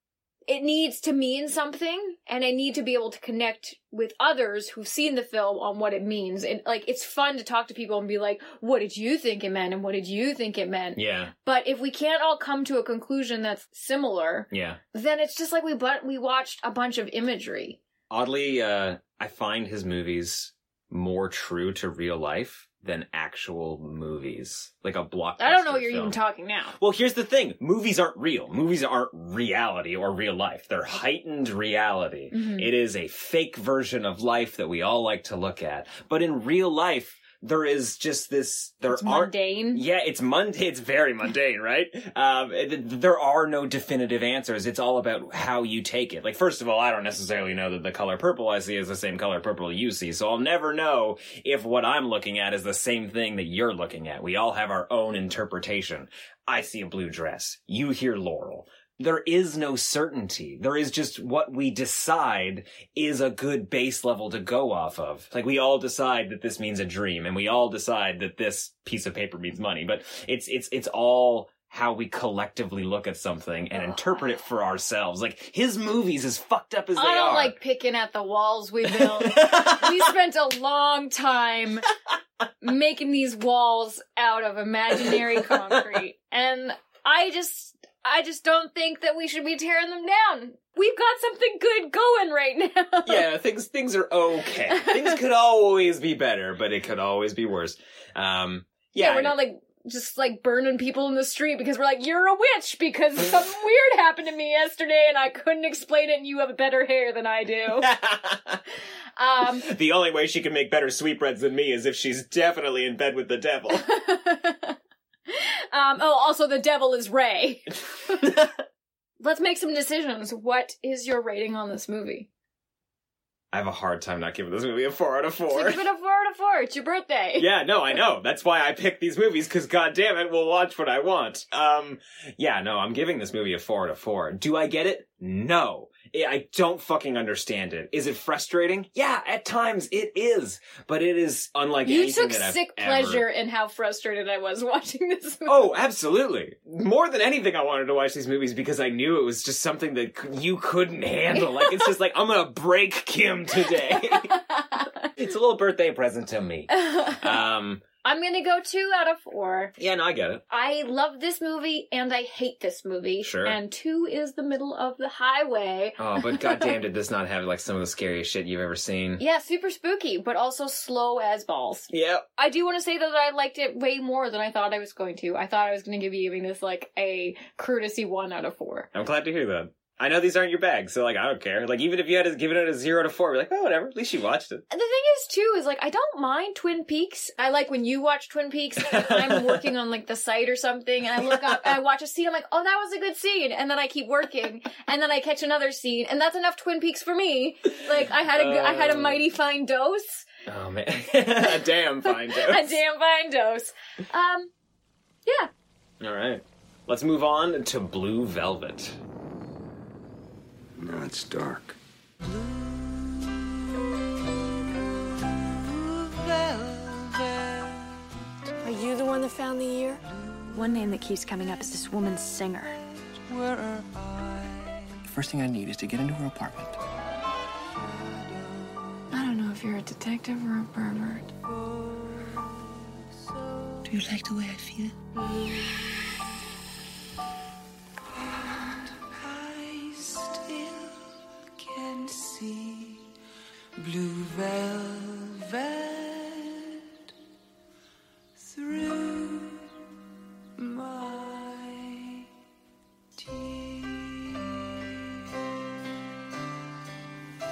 it needs to mean something and I need to be able to connect with others who've seen the film on what it means. And like it's fun to talk to people and be like, "What did you think it meant?" and "What did you think it meant?" Yeah. But if we can't all come to a conclusion that's similar, Yeah. then it's just like we but we watched a bunch of imagery. Oddly, uh, I find his movies more true to real life than actual movies. Like a blockbuster. I don't know what you're film. even talking now. Well, here's the thing. Movies aren't real. Movies aren't reality or real life. They're heightened reality. Mhm. It is a fake version of life that we all like to look at. But in real life, there is just this, there It's aren't, mundane. yeah, it's mundane. It's very mundane, right? Um, it- there are no definitive answers. It's all about how you take it. Like, first of all, I don't necessarily know that the color purple I see is the same color purple you see, so I'll never know if what I'm looking at is the same thing that you're looking at. We all have our own interpretation. I see a blue dress. You hear Laurel. There is no certainty. There is just what we decide is a good base level to go off of. Like we all decide that this means a dream and we all decide that this piece of paper means money, but it's, it's, it's all how we collectively look at something and interpret it for ourselves. Like his movies, as fucked up as they I don't like picking at the walls we built. we spent a long time making these walls out of imaginary concrete. And I just I just don't think that we should be tearing them down. We've got something good going right now. yeah, things things are okay. things could always be better, but it could always be worse. Um, yeah, Yeah, we're not like just like burning people in the street because we're like, you're a witch because something weird happened to me yesterday and I couldn't explain it and you have better hair than I do. Um, The only way she can make better sweetbreads than me is if she's definitely in bed with the devil. Um, oh, also the devil is Ray. Let's make some decisions. What is your rating on this movie? I have a hard time not giving this movie a four out of So four. give it a four out of four. It's your birthday. yeah, no, I know. That's why I pick these movies, because god damn it, we'll watch what I want. Um, yeah, no, I'm giving this movie a four out of four. Do I get it? No. I- I don't fucking understand it. Is it frustrating? Yeah, at times it is. But it is unlike You anything took that I've sick ever- pleasure in how frustrated I was watching this movie. Oh, absolutely. More than anything, I wanted to watch these movies because I knew it was just something that you couldn't handle. Like, it's just like, I'm gonna break Kim today. it's a little birthday present to me. Um, I'm gonna go two out of four. yeah, no, I get it. I love this movie and I hate this movie. Sure. And two is the middle of the highway. Oh, but goddamn, did this not have like some of the scariest shit you've ever seen? Yeah, super spooky, but also slow as balls. Yep. I do want to say that I liked it way more than I thought I was going to. I thought I was going to be giving this like a courtesy one out of four. I'm glad to hear that. I know these aren't your bags, so like I don't care. Like even if you had to give it a zero to four, be like, oh whatever. At least you watched it. The thing is, too, is like I don't mind Twin Peaks. I like when you watch Twin Peaks. and I'm working on like the site or something, and I look up and I watch a scene. I'm like, oh, that was a good scene, and then I keep working, and then I catch another scene, and that's enough Twin Peaks for me. Like I had a I had a Oh. mighty fine dose, Oh man, a damn fine dose. a damn fine dose. Um, yeah. All right, let's move on to Blue Velvet. Now it's dark. Are you the one that found the ear? One name that keeps coming up is this woman's singer. Where are I? The first thing I need is to get into her apartment. I don't know if you're a detective or a pervert. Do you like the way I feel? Blue velvet through my tears.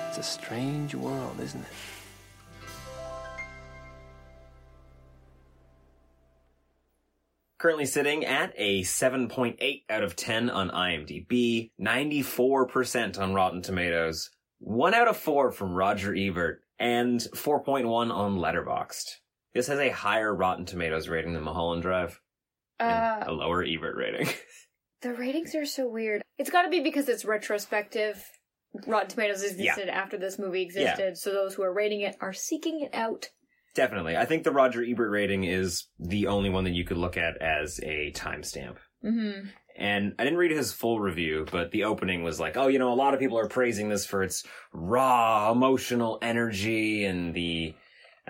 It's a strange world, isn't it? Currently sitting at a 7.8 out of 10 on IMDb, 94% on Rotten Tomatoes, 1 out of 4 from Roger Ebert, and 4.1 on Letterboxd. This has a higher Rotten Tomatoes rating than Mulholland Drive, and Uh, a lower Ebert rating. the ratings are so weird. It's got to be because it's retrospective. Rotten Tomatoes Yeah. existed after this movie existed, so those who are rating it are seeking it out. Definitely. I think the Roger Ebert rating is the only one that you could look at as a timestamp. Mm-hmm. And I didn't read his full review, but the opening was like, oh, you know, a lot of people are praising this for its raw emotional energy and the,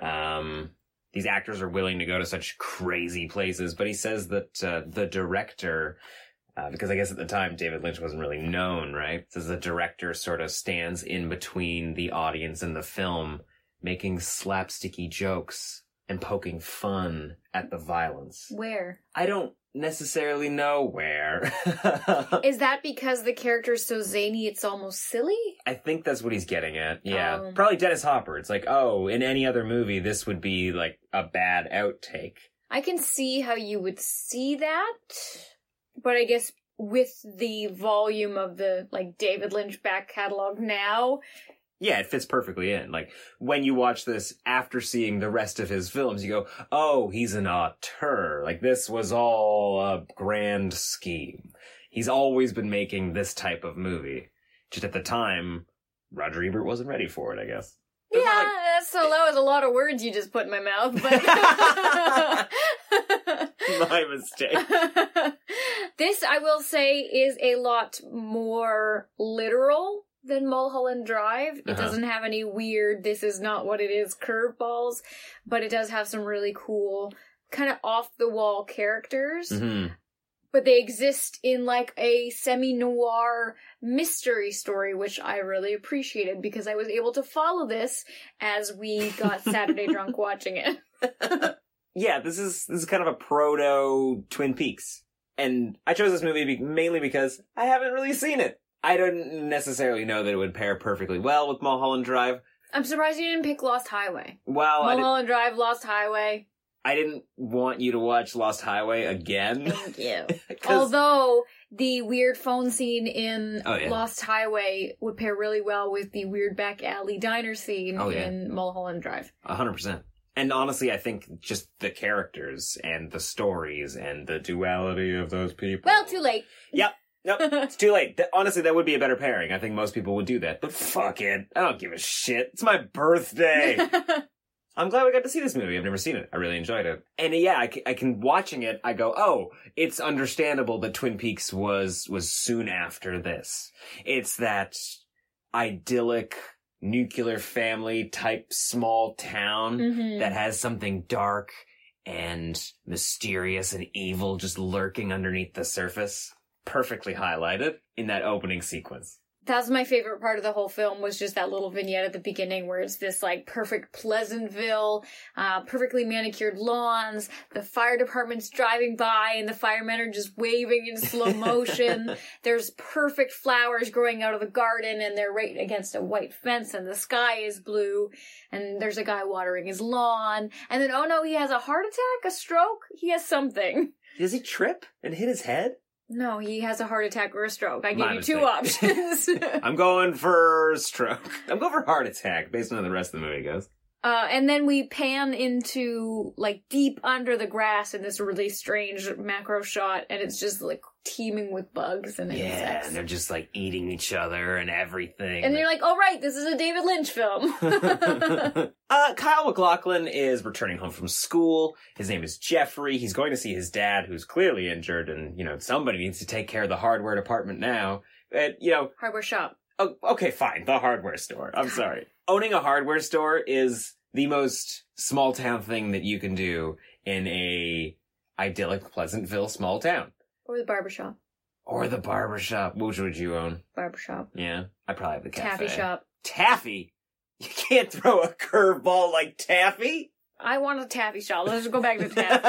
um, these actors are willing to go to such crazy places. But he says that, uh, the director, uh, because I guess at the time David Lynch wasn't really known, right? Says the director sort of stands in between the audience and the film, making slapsticky jokes and poking fun at the violence. Where? I don't necessarily know where. Is that because the character is so zany it's almost silly? I think that's what he's getting at. Yeah. Um. Probably Dennis Hopper. It's like, oh, in any other movie, this would be like a bad outtake. I can see how you would see that, but I guess with the volume of the like David Lynch back catalog now, Yeah, it fits perfectly in. Like, when you watch this after seeing the rest of his films, you go, oh, he's an auteur. Like, this was all a grand scheme. He's always been making this type of movie. Just at the time, Roger Ebert wasn't ready for it, I guess. yeah, that's so that was a lot of words you just put in my mouth, but My mistake. this I will say is a lot more literal than Mulholland Drive. It Uh-huh. doesn't have any weird this is not what it is curveballs, but it does have some really cool kind of off the wall characters. hmm but they exist in like a semi noir mystery story, which I really appreciated because I was able to follow this as we got Saturday drunk watching it. yeah, this is this is kind of a proto Twin Peaks, and I chose this movie be- mainly because I haven't really seen it. I don't necessarily know that it would pair perfectly well with Mulholland Drive. I'm surprised you didn't pick Lost Highway. Well, Mulholland Drive, Lost Highway. I didn't want you to watch Lost Highway again. Thank you. Although the weird phone scene in Oh, yeah. Lost Highway would pair really well with the weird back alley diner scene Oh, yeah. in Mulholland Drive. Hundred percent. And honestly, I think just the characters and the stories and the duality of those people. Well, too late. Yep. Nope. it's too late. Honestly, that would be a better pairing. I think most people would do that. But fuck it. I don't give a shit. It's my birthday. I'm glad we got to see this movie. I've never seen it. I really enjoyed it. And yeah, I can, watching it. I go, oh, it's understandable that Twin Peaks was was soon after this. It's that idyllic nuclear family type small town Mhm. that has something dark and mysterious and evil just lurking underneath the surface. Perfectly highlighted in that opening sequence. That's my favorite part of the whole film was just that little vignette at the beginning where it's this like perfect Pleasantville, uh, perfectly manicured lawns, the fire department's driving by and the firemen are just waving in slow motion. There's perfect flowers growing out of the garden and they're right against a white fence and the sky is blue and there's a guy watering his lawn and then oh no, he has a heart attack, a stroke, he has something. Does he trip and hit his head? No, he has a heart attack or a stroke. I gave My you two mistake. options. I'm going for stroke. I'm going for heart attack based on how the rest of the movie goes. Uh, and then we pan into like deep under the grass in this really strange macro shot, and it's just like teeming with bugs and Yeah, insects. and they're just like eating each other and everything. And you're like, "Oh right, this is a David Lynch film." uh, Kyle MacLachlan is returning home from school. His name is Jeffrey. He's going to see his dad, who's clearly injured, and you know somebody needs to take care of the hardware department now. And you know, Hardware shop. oh, okay, fine, the hardware store. I'm sorry. Owning a hardware store is the most small town thing that you can do in a idyllic Pleasantville small town. Or the barbershop. Or the barbershop. Which would you own? Barbershop. Yeah, I probably have the cafe. Taffy shop. Taffy? You can't throw a curveball like Taffy? I want a taffy shop. Let's go back to taffy.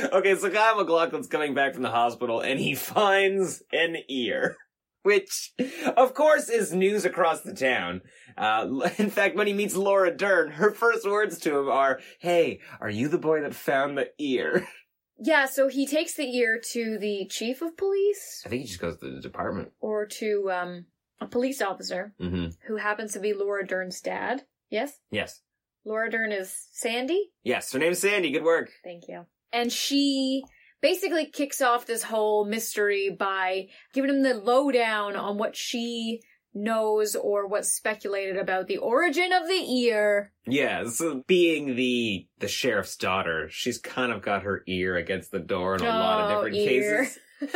okay, so Kyle MacLachlan's coming back from the hospital and he finds an ear. Which, of course, is news across the town. Uh, in fact, when he meets Laura Dern, her first words to him are, Hey, are you the boy that found the ear? yeah, so he takes the ear to the chief of police I think he just goes to the department. or to um a police officer Mm-hmm. who happens to be Laura Dern's dad. Yes? Yes. Laura Dern is Sandy? Yes, her name's Sandy. Good work. Thank you. And she basically kicks off this whole mystery by giving him the lowdown on what she knows or what's speculated about the origin of the ear. Yeah, so being the the sheriff's daughter, she's kind of got her ear against the door in a lot of Oh, different ear. cases.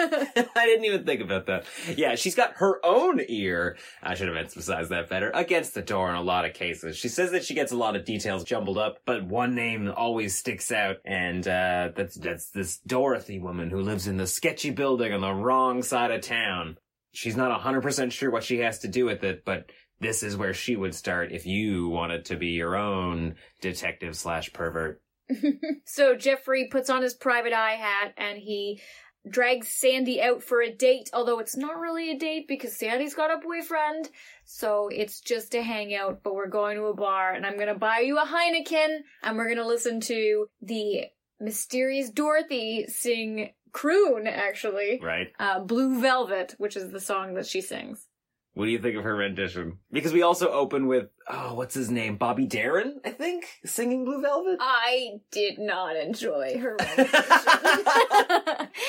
I didn't even think about that. Yeah, she's got her own ear. I should have emphasized that better. Against the door in a lot of cases. She says that she gets a lot of details jumbled up, but one name always sticks out, and uh, that's that's this Dorothy woman who lives in the sketchy building on the wrong side of town. She's not hundred percent sure what she has to do with it, but this is where she would start if you wanted to be your own detective slash pervert. so Jeffrey puts on his private eye hat and he drags Sandy out for a date, although it's not really a date because Sandy's got a boyfriend. So it's just a hangout, but we're going to a bar and I'm gonna buy you a Heineken and we're gonna listen to the mysterious Dorothy sing croon, actually. Right? Uh, Blue Velvet, which is the song that she sings. What do you think of her rendition? Because we also open with, oh, what's his name? Bobby Darin, I think, singing Blue Velvet? I did not enjoy her rendition.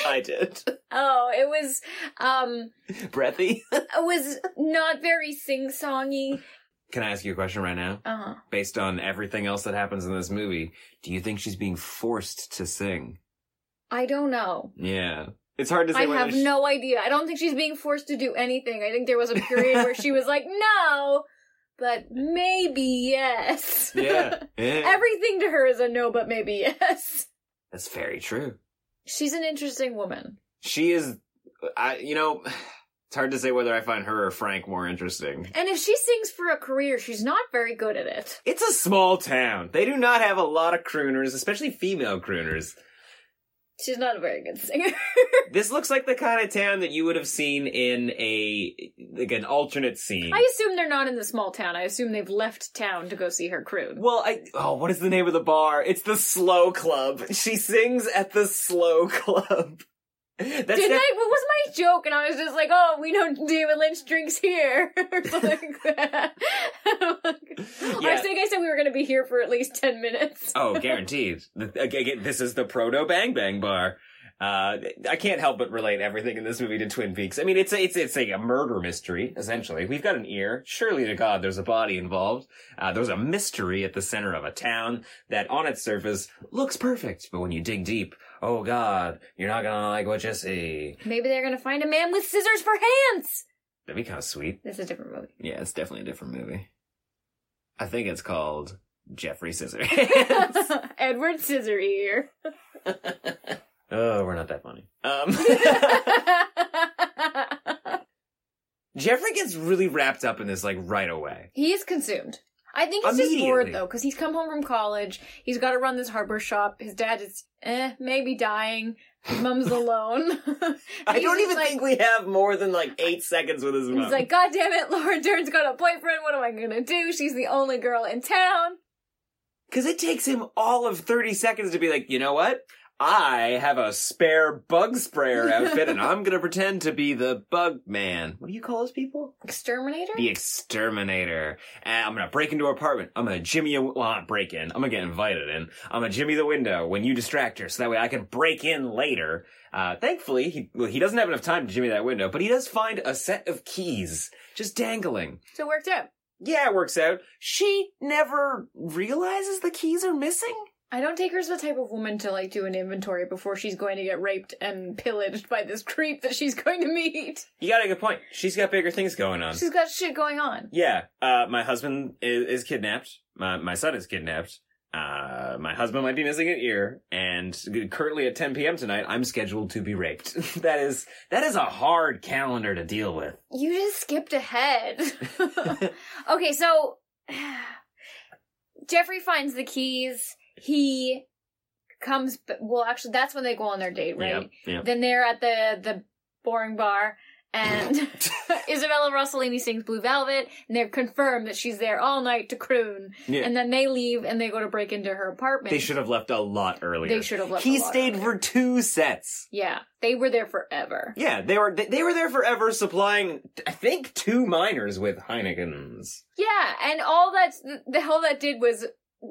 I did. Oh, it was um Breathy. it was not very sing-songy. Can I ask you a question right now? Uh-huh. Based on everything else that happens in this movie, do you think she's being forced to sing? I don't know. Yeah. It's hard to say I have she- no idea. I don't think she's being forced to do anything. I think there was a period where she was like, "No," but maybe yes. Yeah. yeah. Everything to her is a no, but maybe yes. That's very true. She's an interesting woman. She is, I, you know, it's hard to say whether I find her or Frank more interesting. And if she sings for a career, she's not very good at it. It's a small town. They do not have a lot of crooners, especially female crooners. She's not a very good singer. This looks like the kind of town that you would have seen in a like an alternate scene. I assume they're not in the small town. I assume they've left town to go see her croon. Well, I oh, what is the name of the bar? It's the Slow Club. She sings at the Slow Club. That's Did I? What was my joke? And I was just like, "Oh, we know David Lynch drinks here," or something like that. I Yeah. think I said we were going to be here for at least ten minutes. Oh, guaranteed. Again, this is the proto Bang Bang Bar. Uh, I can't help but relate everything in this movie to Twin Peaks. I mean, it's a, it's it's a, murder mystery essentially. We've got an ear. Surely to God, there's a body involved. Uh, there's a mystery at the center of a town that, on its surface, looks perfect, but when you dig deep, oh God, you're not gonna like what you see. Maybe they're going to find a man with scissors for hands. That'd be kind of sweet. This is a different movie. Yeah, it's definitely a different movie. I think it's called Jeffrey Scissorhands. Edward Scissor Ear. oh, we're not that funny. Um, Jeffrey gets really wrapped up in this like right away. He is consumed. I think he's just bored though, because he's come home from college. He's got to run this hardware shop. His dad is, eh, maybe dying. Mom's alone. I don't even like- think we have more than like eight seconds with his mom. He's like, God damn it, Laura Dern's got a boyfriend. What am I gonna do? She's the only girl in town. Because it takes him all of 30 seconds to be like, you know what? I have a spare bug sprayer outfit and I'm gonna pretend to be the bug man. What do you call those people? Exterminator? The exterminator. And I'm gonna break into her apartment. I'm gonna jimmy a, well, not break in. I'm gonna get invited in. I'm gonna jimmy the window when you distract her so that way I can break in later. Uh, thankfully, he, well, he doesn't have enough time to jimmy that window, but he does find a set of keys just dangling. So it worked out. Yeah, it works out. She never realizes the keys are missing? I don't take her as the type of woman to like do an inventory before she's going to get raped and pillaged by this creep that she's going to meet. You got a good point. She's got bigger things going on. She's got shit going on. Yeah, uh, my husband is, is kidnapped. My, my son is kidnapped. Uh, my husband might be missing an ear, and currently at 10 p.m. tonight, I'm scheduled to be raped. that is, that is a hard calendar to deal with. You just skipped ahead. okay, so Jeffrey finds the keys. He comes. Well, actually, that's when they go on their date, right? Then they're at the the boring bar, and Isabella Rossellini sings Blue Velvet, and they're confirmed that she's there all night to croon. Yeah. And then they leave and they go to break into her apartment. They should have left a lot earlier. They should have left He a lot stayed for two sets. Yeah, they were there forever. Yeah, they were they, they were there forever, supplying I think two minors with Heinekens. Yeah, and all that's the hell that did was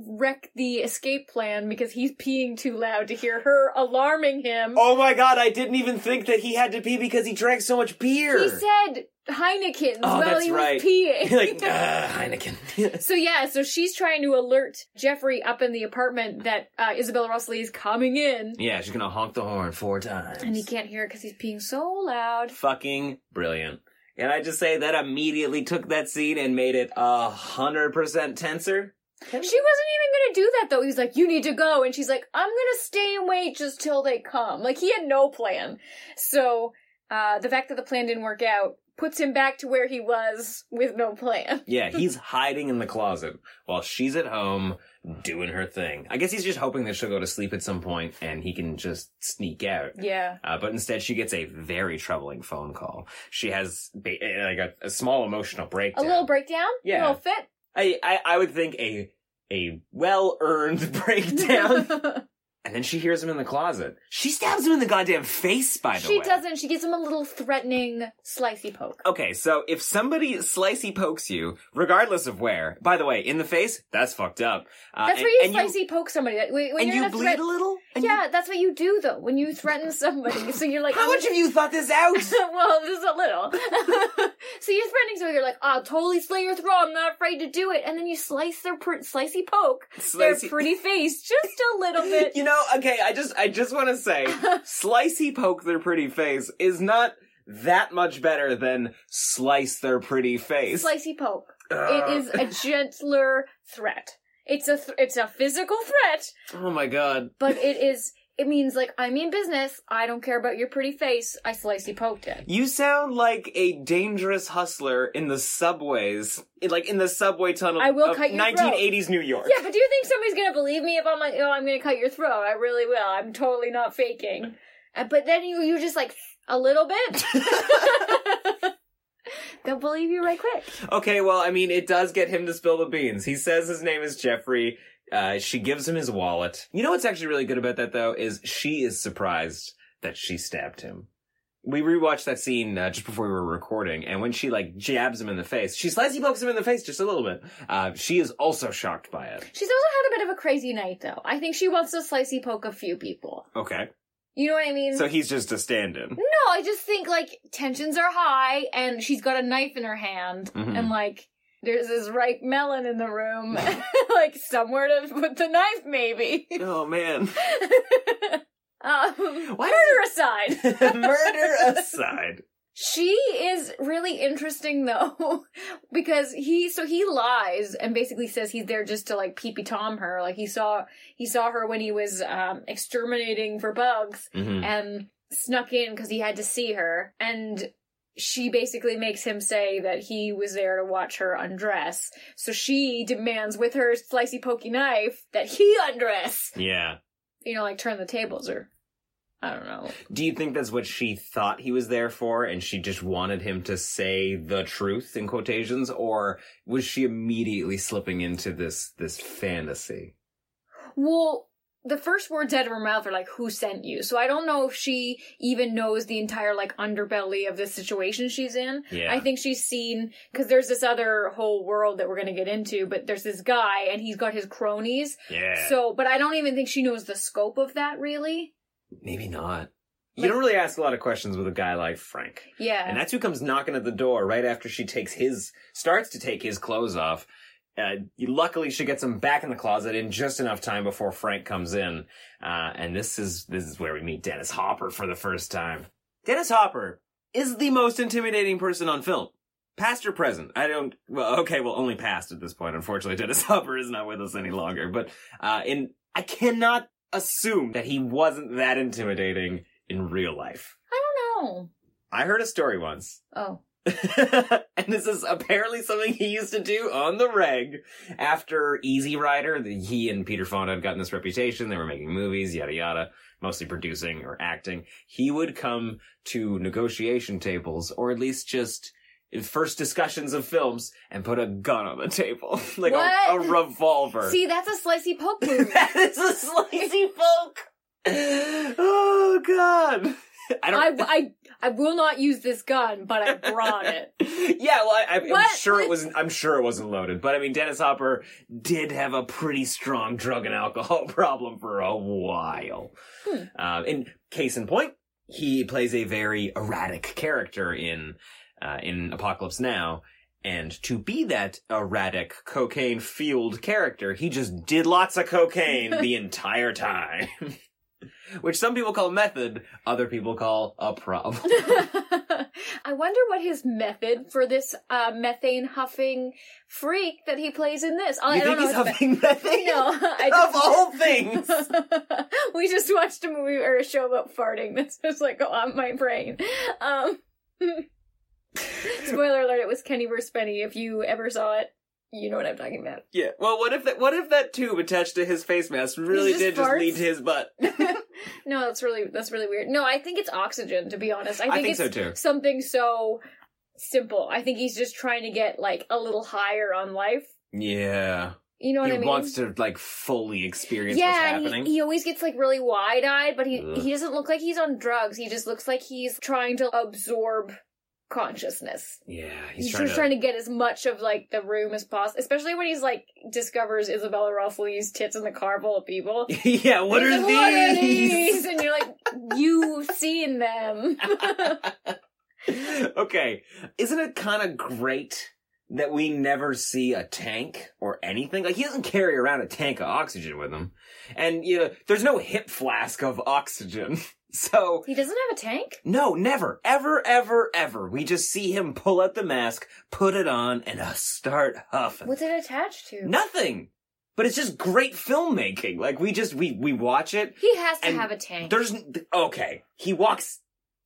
wreck the escape plan because he's peeing too loud to hear her alarming him. Oh my god, I didn't even think that he had to pee because he drank so much beer. He said Heineken Oh, while he right. was peeing. like uh, Heineken. so yeah, so she's trying to alert Jeffrey up in the apartment that uh, Isabella Rossellini is coming in, yeah, she's gonna honk the horn four times. and he can't hear it because he's peeing so loud. Fucking brilliant. And I just say that immediately took that scene and made it a hundred percent tenser. She wasn't even gonna do that though. He's like, "You need to go," and she's like, "I'm gonna stay and wait just till they come." Like he had no plan. So uh, the fact that the plan didn't work out puts him back to where he was with no plan. Yeah, he's hiding in the closet while she's at home doing her thing. I guess he's just hoping that she'll go to sleep at some point and he can just sneak out. Yeah. Uh, but instead, she gets a very troubling phone call. She has ba- like a, a small emotional breakdown. A little breakdown. Yeah. A little fit. I, I I would think a a well earned breakdown. and then she hears him in the closet. She stabs him in the goddamn face. By the way. she way, doesn't. She gives him a little threatening slicey poke. Okay, so if somebody slicey pokes you, regardless of where, by the way, in the face, that's fucked up. Uh, That's and- where you and slicey poke somebody. That- When when and you're you a bleed threat- a little? Yeah, that's what you do though. When you threaten somebody, so you're like, How much gonna- you thought this out? well, just a little. so you're threatening somebody. You're like, "I'll totally slay your throat. I'm not afraid to do it." And then you slice their pr- slicey poke, their pretty face, just a little bit. You know, okay, I just I just want to say, slicey poke their pretty face is not that much better than slice their pretty face. Slicey poke. Ugh. It is a gentler threat. It's a th- it's a physical threat, oh my god. but it is it means like I mean business. I don't care about your pretty face. I slicey poked it. You sound like a dangerous hustler in the subways, like in the subway tunnel I will of cut your 1980s New York. Yeah, but do you think somebody's gonna believe me if I'm like, oh, I'm gonna cut your throat? I really will. I'm totally not faking. Uh, But then you you just like a little bit. They'll believe you right quick. Okay, well, I mean, it does get him to spill the beans. He says his name is Jeffrey. Uh, she gives him his wallet. You know what's actually really good about that, though, is she is surprised that she stabbed him. We rewatched that scene uh, just before we were recording, and when she like jabs him in the face, she slightly pokes him in the face just a little bit. Uh, she is also shocked by it. She's also had a bit of a crazy night, though. I think she wants to slicey poke a few people. Okay, You know what I mean? so he's just a stand-in. No, I just think like tensions are high and she's got a knife in her hand Mhm. and like there's this ripe melon in the room. like somewhere to put the knife maybe. Oh man, um, Why murder aside. murder aside. She is really interesting though, because he so he lies and basically says he's there just to like peepee tom her. Like he saw he saw her when he was um exterminating for bugs Mhm. and snuck in because he had to see her and she basically makes him say that he was there to watch her undress. So she demands with her slicey pokey knife that he undress. Yeah. You know, like turn the tables or I don't know. Do you think that's what she thought he was there for and she just wanted him to say the truth in quotations or was she immediately slipping into this this fantasy? Well, the first words out of her mouth are like, who sent you? So I don't know if she even knows the entire like underbelly of the situation she's in. Yeah. I think she's seen, cause there's this other whole world that we're gonna get into, but there's this guy and he's got his cronies. Yeah. So, but I don't even think she knows the scope of that really. Maybe not. You don't really ask a lot of questions with a guy like Frank. Yeah. And that's who comes knocking at the door right after she takes his, starts to take his clothes off. Uh, luckily, she gets him back in the closet in just enough time before Frank comes in. Uh, and this is, this is where we meet Dennis Hopper for the first time. Dennis Hopper is the most intimidating person on film. Past or present? I don't, well, okay, well, only past at this point. Unfortunately, Dennis Hopper is not with us any longer. But, uh, in, I cannot assume that he wasn't that intimidating in real life. I don't know. I heard a story once Oh. and this is apparently something he used to do on the reg after Easy Rider. He and Peter Fonda had gotten this reputation. They were making movies, yada yada, mostly producing or acting. He would come to negotiation tables, or at least just first discussions of films, and put a gun on the table, like a, a revolver. See, that's a slicey poke move. that is a slicey poke. Oh God! I don't. I, I, I will not use this gun, but I brought it. yeah, well, I, I'm sure it was. I'm sure it wasn't loaded, but I mean, Dennis Hopper did have a pretty strong drug and alcohol problem for a while. Hmm. Uh, in case in point, he plays a very erratic character in uh, in Apocalypse Now. And to be that erratic, cocaine fueled character, he just did lots of cocaine the entire time. Which some people call method, other people call a problem. I wonder what his method for this uh, methane huffing freak that he plays in this. I You don't think know he's his me- huffing methane? No, I Of all things! we just watched a movie or a show about farting. That's just like on my brain. Um, spoiler alert: it was Kenny vs. Spenny. If you ever saw it, you know what I'm talking about. Yeah. Well, what if that? What if that tube attached to his face mask really just did just lead to his butt? No, that's really that's really weird. No, I think it's oxygen. To be honest, I I think, think so it's too. something so simple. I think he's just trying to get like a little higher on life. Yeah. You know what he I mean? He wants to like fully experience yeah, and happening. he, he always gets like really wide eyed, but he Ugh. he doesn't look like he's on drugs. He just looks like he's trying to absorb consciousness. yeah, He's, he's, trying just to. trying to get as much of like the room as possible, especially when he's like discovers Isabella Rossellini's tits in the car full of people. yeah. What are like, "What are these? these?" And you're like, you've seen them. okay. Isn't it kind of great that we never see a tank or anything? Like he doesn't carry around a tank of oxygen with him, and you know, there's no hip flask of oxygen. So he doesn't have a tank. No, never, ever, ever, ever. We just see him pull out the mask, put it on, and uh, start huffing. What's it attached to? Nothing. but it's just great filmmaking. Like we just we we watch it. He has to have a tank. There's okay. He walks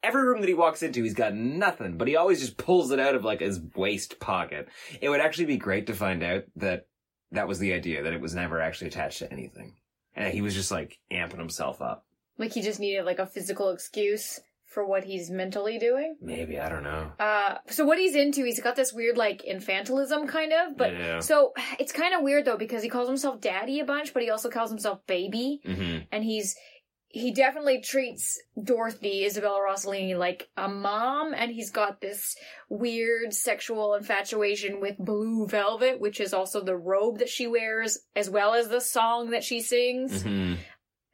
every room that he walks into. He's got nothing, but he always just pulls it out of like his waist pocket. It would actually be great to find out that that was the idea that it was never actually attached to anything, and he was just like amping himself up. Like he just needed like a physical excuse for what he's mentally doing. Maybe I don't know. Uh, so what he's into, he's got this weird like infantilism kind of, but Yeah. so it's kind of weird though because he calls himself daddy a bunch, but he also calls himself baby, Mm-hmm. and he's he definitely treats Dorothy Isabella Rossellini like a mom, and he's got this weird sexual infatuation with Blue Velvet, which is also the robe that she wears, as well as the song that she sings Mm-hmm.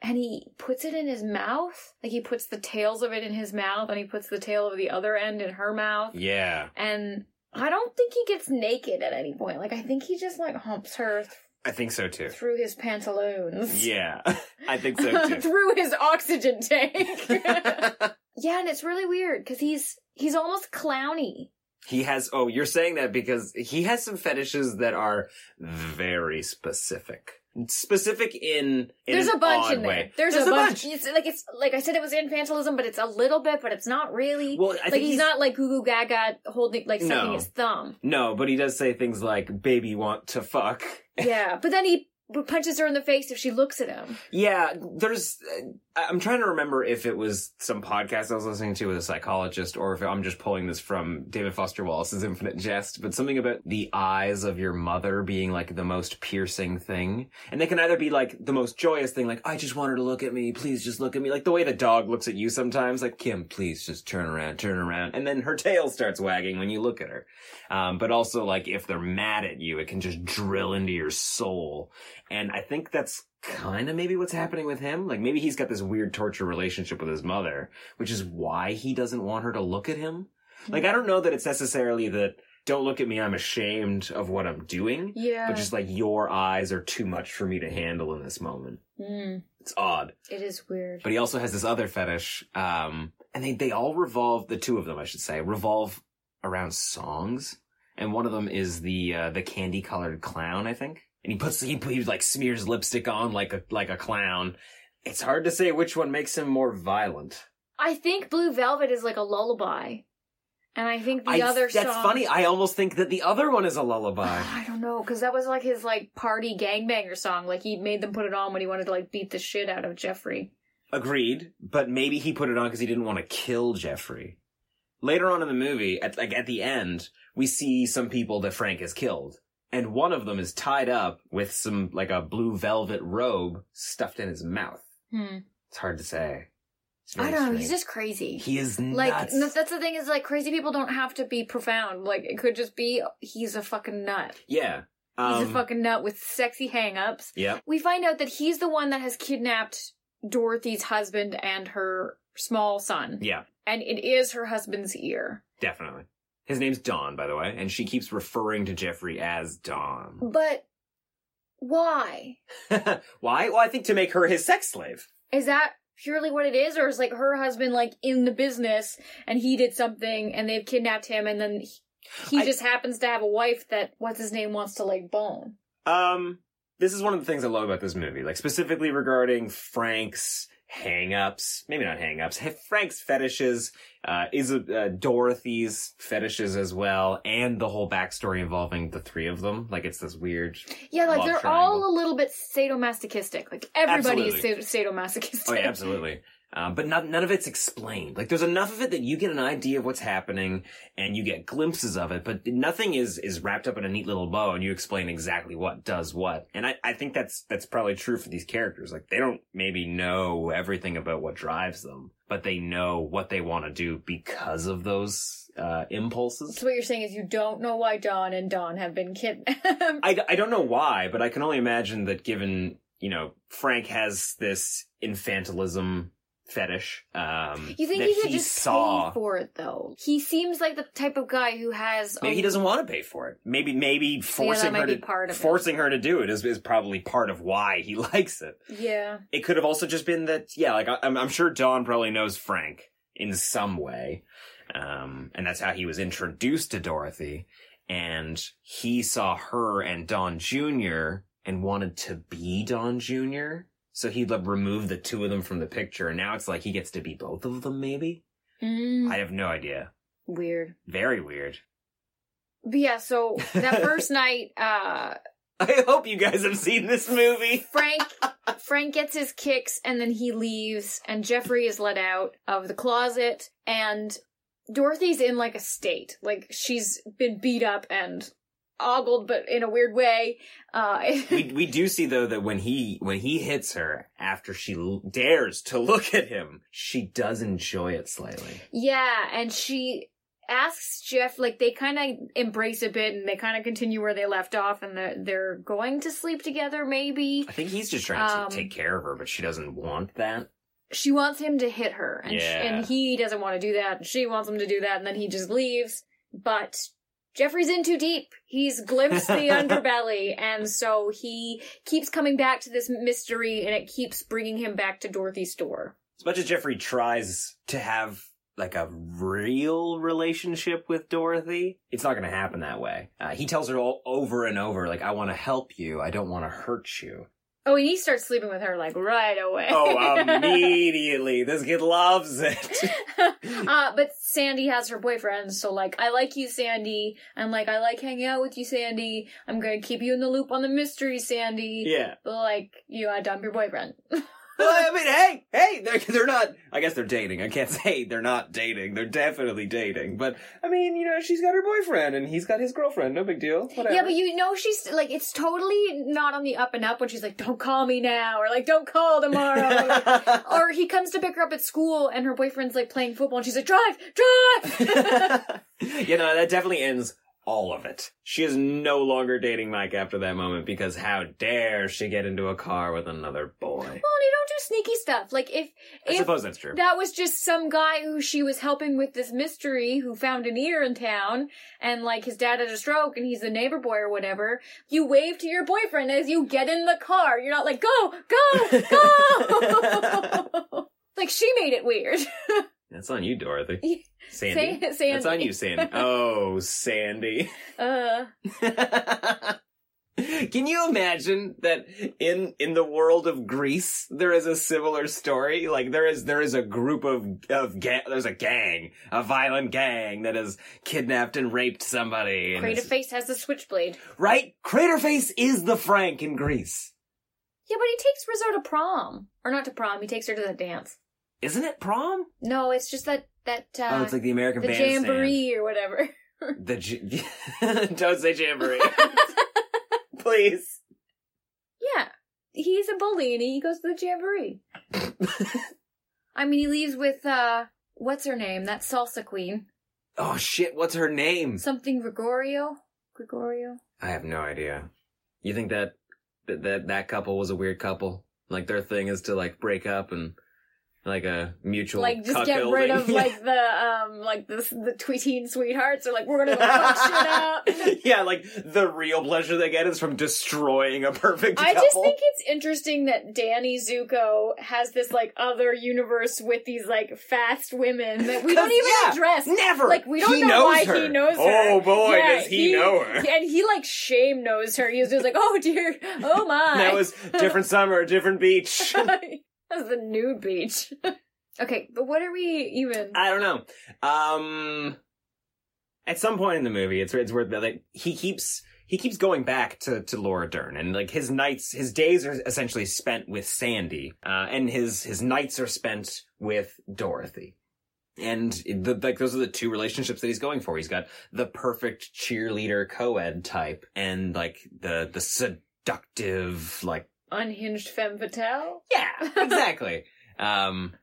And he puts it in his mouth. Like he puts the tails of it in his mouth, and he puts the tail of the other end in her mouth. Yeah, And I don't think he gets naked at any point. Like I think he just like humps her th- I think so too. through his pantaloons. Yeah, I think so too. through his oxygen tank. yeah, and it's really weird because he's he's almost clowny. He has. Oh, you're saying that because he has some fetishes that are very specific. Specific in, in There's a bunch in there. way. There's, a, bunch. It's like it's like I said, it was infantilism, but it's a little bit, but it's not really. Well, I like think he's, he's- not like goo goo gaga holding like sucking No. his thumb. No, but he does say things like "baby want to fuck." Yeah, but then he punches her in the face if she looks at him. Yeah, there's. I'm trying to remember if it was some podcast I was listening to with a psychologist, or if I'm just pulling this from David Foster Wallace's Infinite Jest. But something about the eyes of your mother being like the most piercing thing, and they can either be like the most joyous thing, like I just want her to look at me, please just look at me, like the way the dog looks at you sometimes, like Kim, please just turn around, turn around, and then her tail starts wagging when you look at her. Um, but also like if they're mad at you, it can just drill into your soul. And I think that's kind of maybe what's happening with him. Like maybe he's got this weird torture relationship with his mother, which is why he doesn't want her to look at him. Like I don't know that it's necessarily that don't look at me, I'm ashamed of what I'm doing. Yeah. But just like your eyes are too much for me to handle in this moment. Mm, It's odd. it is weird. But he also has this other fetish, um, and they, they all revolve, the two of them, I should say, revolve around songs. And one of them is the, uh, the candy colored clown, I think. And he puts, he, he like smears lipstick on like a, like a clown. It's hard to say which one makes him more violent. I think Blue Velvet is like a lullaby, and I think the I, other that's song- funny. I almost think that the other one is a lullaby. I don't know because that was like his like party gangbanger song. Like he made them put it on when he wanted to like beat the shit out of Jeffrey. Agreed, but maybe he put it on because he didn't want to kill Jeffrey. Later on in the movie, at like at the end, we see some people that Frank has killed, and one of them is tied up with some like a blue velvet robe stuffed in his mouth. Hmm. It's hard to say. I don't know. strange. He's just crazy. he is like nuts. n- that's the thing is like crazy people don't have to be profound. Like it could just be he's a fucking nut. yeah, He's um, a fucking nut with sexy hang-ups. yeah. We find out that he's the one that has kidnapped Dorothy's husband and her small son. Yeah, And it is her husband's ear. definitely. His name's Don, by the way, and she keeps referring to Jeffrey as Don. But why? Why? Well, I think to make her his sex slave. Is that purely what it is? Or is like her husband like in the business and he did something and they've kidnapped him and then he, he I- just happens to have a wife that what's his name wants to like bone? Um, this is one of the things I love about this movie, like specifically regarding Frank's hang-ups, maybe not hang-ups, Frank's fetishes, uh, is uh, Dorothy's fetishes as well, and the whole backstory involving the three of them. Like it's this weird. Yeah, like they're triangle. all a little bit sadomasochistic. Like everybody Absolutely. is sadomasochistic. Oh yeah, absolutely. Um, but not, none of it's explained. Like there's enough of it that you get an idea of what's happening and you get glimpses of it, but nothing is, is wrapped up in a neat little bow and you explain exactly what does what. And I, I think that's, that's probably true for these characters. Like they don't maybe know everything about what drives them, but they know what they want to do because of those, uh, impulses. So what you're saying is you don't know why Don and Don have been kidnapped. I, I don't know why, but I can only imagine that given, you know, Frank has this infantilism fetish. Um, you think he could just saw. pay for it though? He seems like the type of guy who has. Maybe a- he doesn't want to pay for it. Maybe maybe forcing might her to of it. forcing her to do it is, is probably part of why he likes it. Yeah. It could have also just been that yeah, like I, I'm I'm sure Don probably knows Frank in some way, um, and that's how he was introduced to Dorothy. And he saw her and Don Jr. and wanted to be Don Jr. So he'd like remove the two of them from the picture, and now it's like he gets to be both of them. Maybe Mm, I have no idea. weird. Very weird. But yeah, so that first night, uh, I hope you guys have seen this movie. Frank Frank gets his kicks and then he leaves and Jeffrey is let out of the closet and Dorothy's in like a state. Like she's been beat up and ogled but in a weird way. Uh we we do see though that when he when he hits her after she l- dares to look at him, she does enjoy it slightly. Yeah, and she asks Jeff like they kind of embrace a bit and they kind of continue where they left off and they're, they're going to sleep together maybe. I think he's just trying to Um, take care of her, but she doesn't want that. she wants him to hit her and, Yeah. and he doesn't want to do that and she wants him to do that and then he just leaves but jeffrey's in too deep he's glimpsed the underbelly and so he keeps coming back to this mystery and it keeps bringing him back to dorothy's door. As much as Jeffrey tries to have like a real relationship with Dorothy, it's not going to happen that way. Uh, he tells her all over and over, like, "I want to help you. I don't want to hurt you." Oh and he starts sleeping with her like right away Oh, immediately! this kid loves it. uh, but Sandy has her boyfriend, so like, I like you, Sandy. I'm like, I like hanging out with you, Sandy. I'm gonna keep you in the loop on the mystery, Sandy. Yeah. But like, you gotta dump your boyfriend. well, I mean, hey, hey, they're they're not. I guess they're dating. I can't say they're not dating. They're definitely dating. But I mean, you know, she's got her boyfriend and he's got his girlfriend. No big deal. Whatever. Yeah, but you know she's like it's totally not on the up and up when she's like, "Don't call me now," or like, "Don't call tomorrow," or, like- or he comes to pick her up at school and her boyfriend's like playing football and she's like, "Drive, drive." you know, that definitely ends all of it. She is no longer dating Mike after that moment because how dare she get into a car with another boy? well, you don't do sneaky stuff. Like if I if suppose that's true. that was just some guy who she was helping with this mystery who found an ear in town and like his dad had a stroke and he's the neighbor boy or whatever. You wave to your boyfriend as you get in the car. You're not like, "Go, go, go." like she made it weird. That's on you, Dorothy. Sandy. Sa- Sandy. That's on you, Sandy. Oh, Sandy. uh Can you imagine that in in the world of Grease there is a similar story? Like there is there is a group of of ga- there's a gang, a violent gang that has kidnapped and raped somebody. and Crater Face has the switchblade. right? Craterface is the Frank in Grease. Yeah, but he takes Rizzo to prom. Or not to prom, he takes her to the dance. Isn't it prom? No, it's just that that uh oh, it's like the American the Bandstand. jamboree or whatever. The j- don't say jamboree, please. Yeah. He's a bully and he goes to the jamboree. I mean, he leaves with, uh, what's her name? That salsa queen. Oh shit! What's her name? Something Gregorio? Gregorio? I have no idea. You think that that that, that couple was a weird couple? Like their thing is to like break up and like a mutual Like, just get rid of, like, the, um, like, the, the tweeteen sweethearts, or like, we're gonna go fuck shit out. yeah, like the real pleasure they get is from destroying a perfect I couple. just think it's interesting that Danny Zuko has this like other universe with these like fast women that we don't even yeah, address. never. Like we don't He know why her. he knows her. Oh, boy, does he know her. And he like shame knows her. He was just like, oh dear, oh my. that was different summer, different beach. That's the nude beach. okay, but what are we even? I don't know. Um, at some point in the movie, it's it's where like he keeps he keeps going back to to Laura Dern, and like his nights, his days are essentially spent with Sandy, uh, and his his nights are spent with Dorothy. And the, like those are the two relationships that he's going for. He's got the perfect cheerleader co-ed type, and like the the seductive like Unhinged femme fatale. yeah, exactly. um,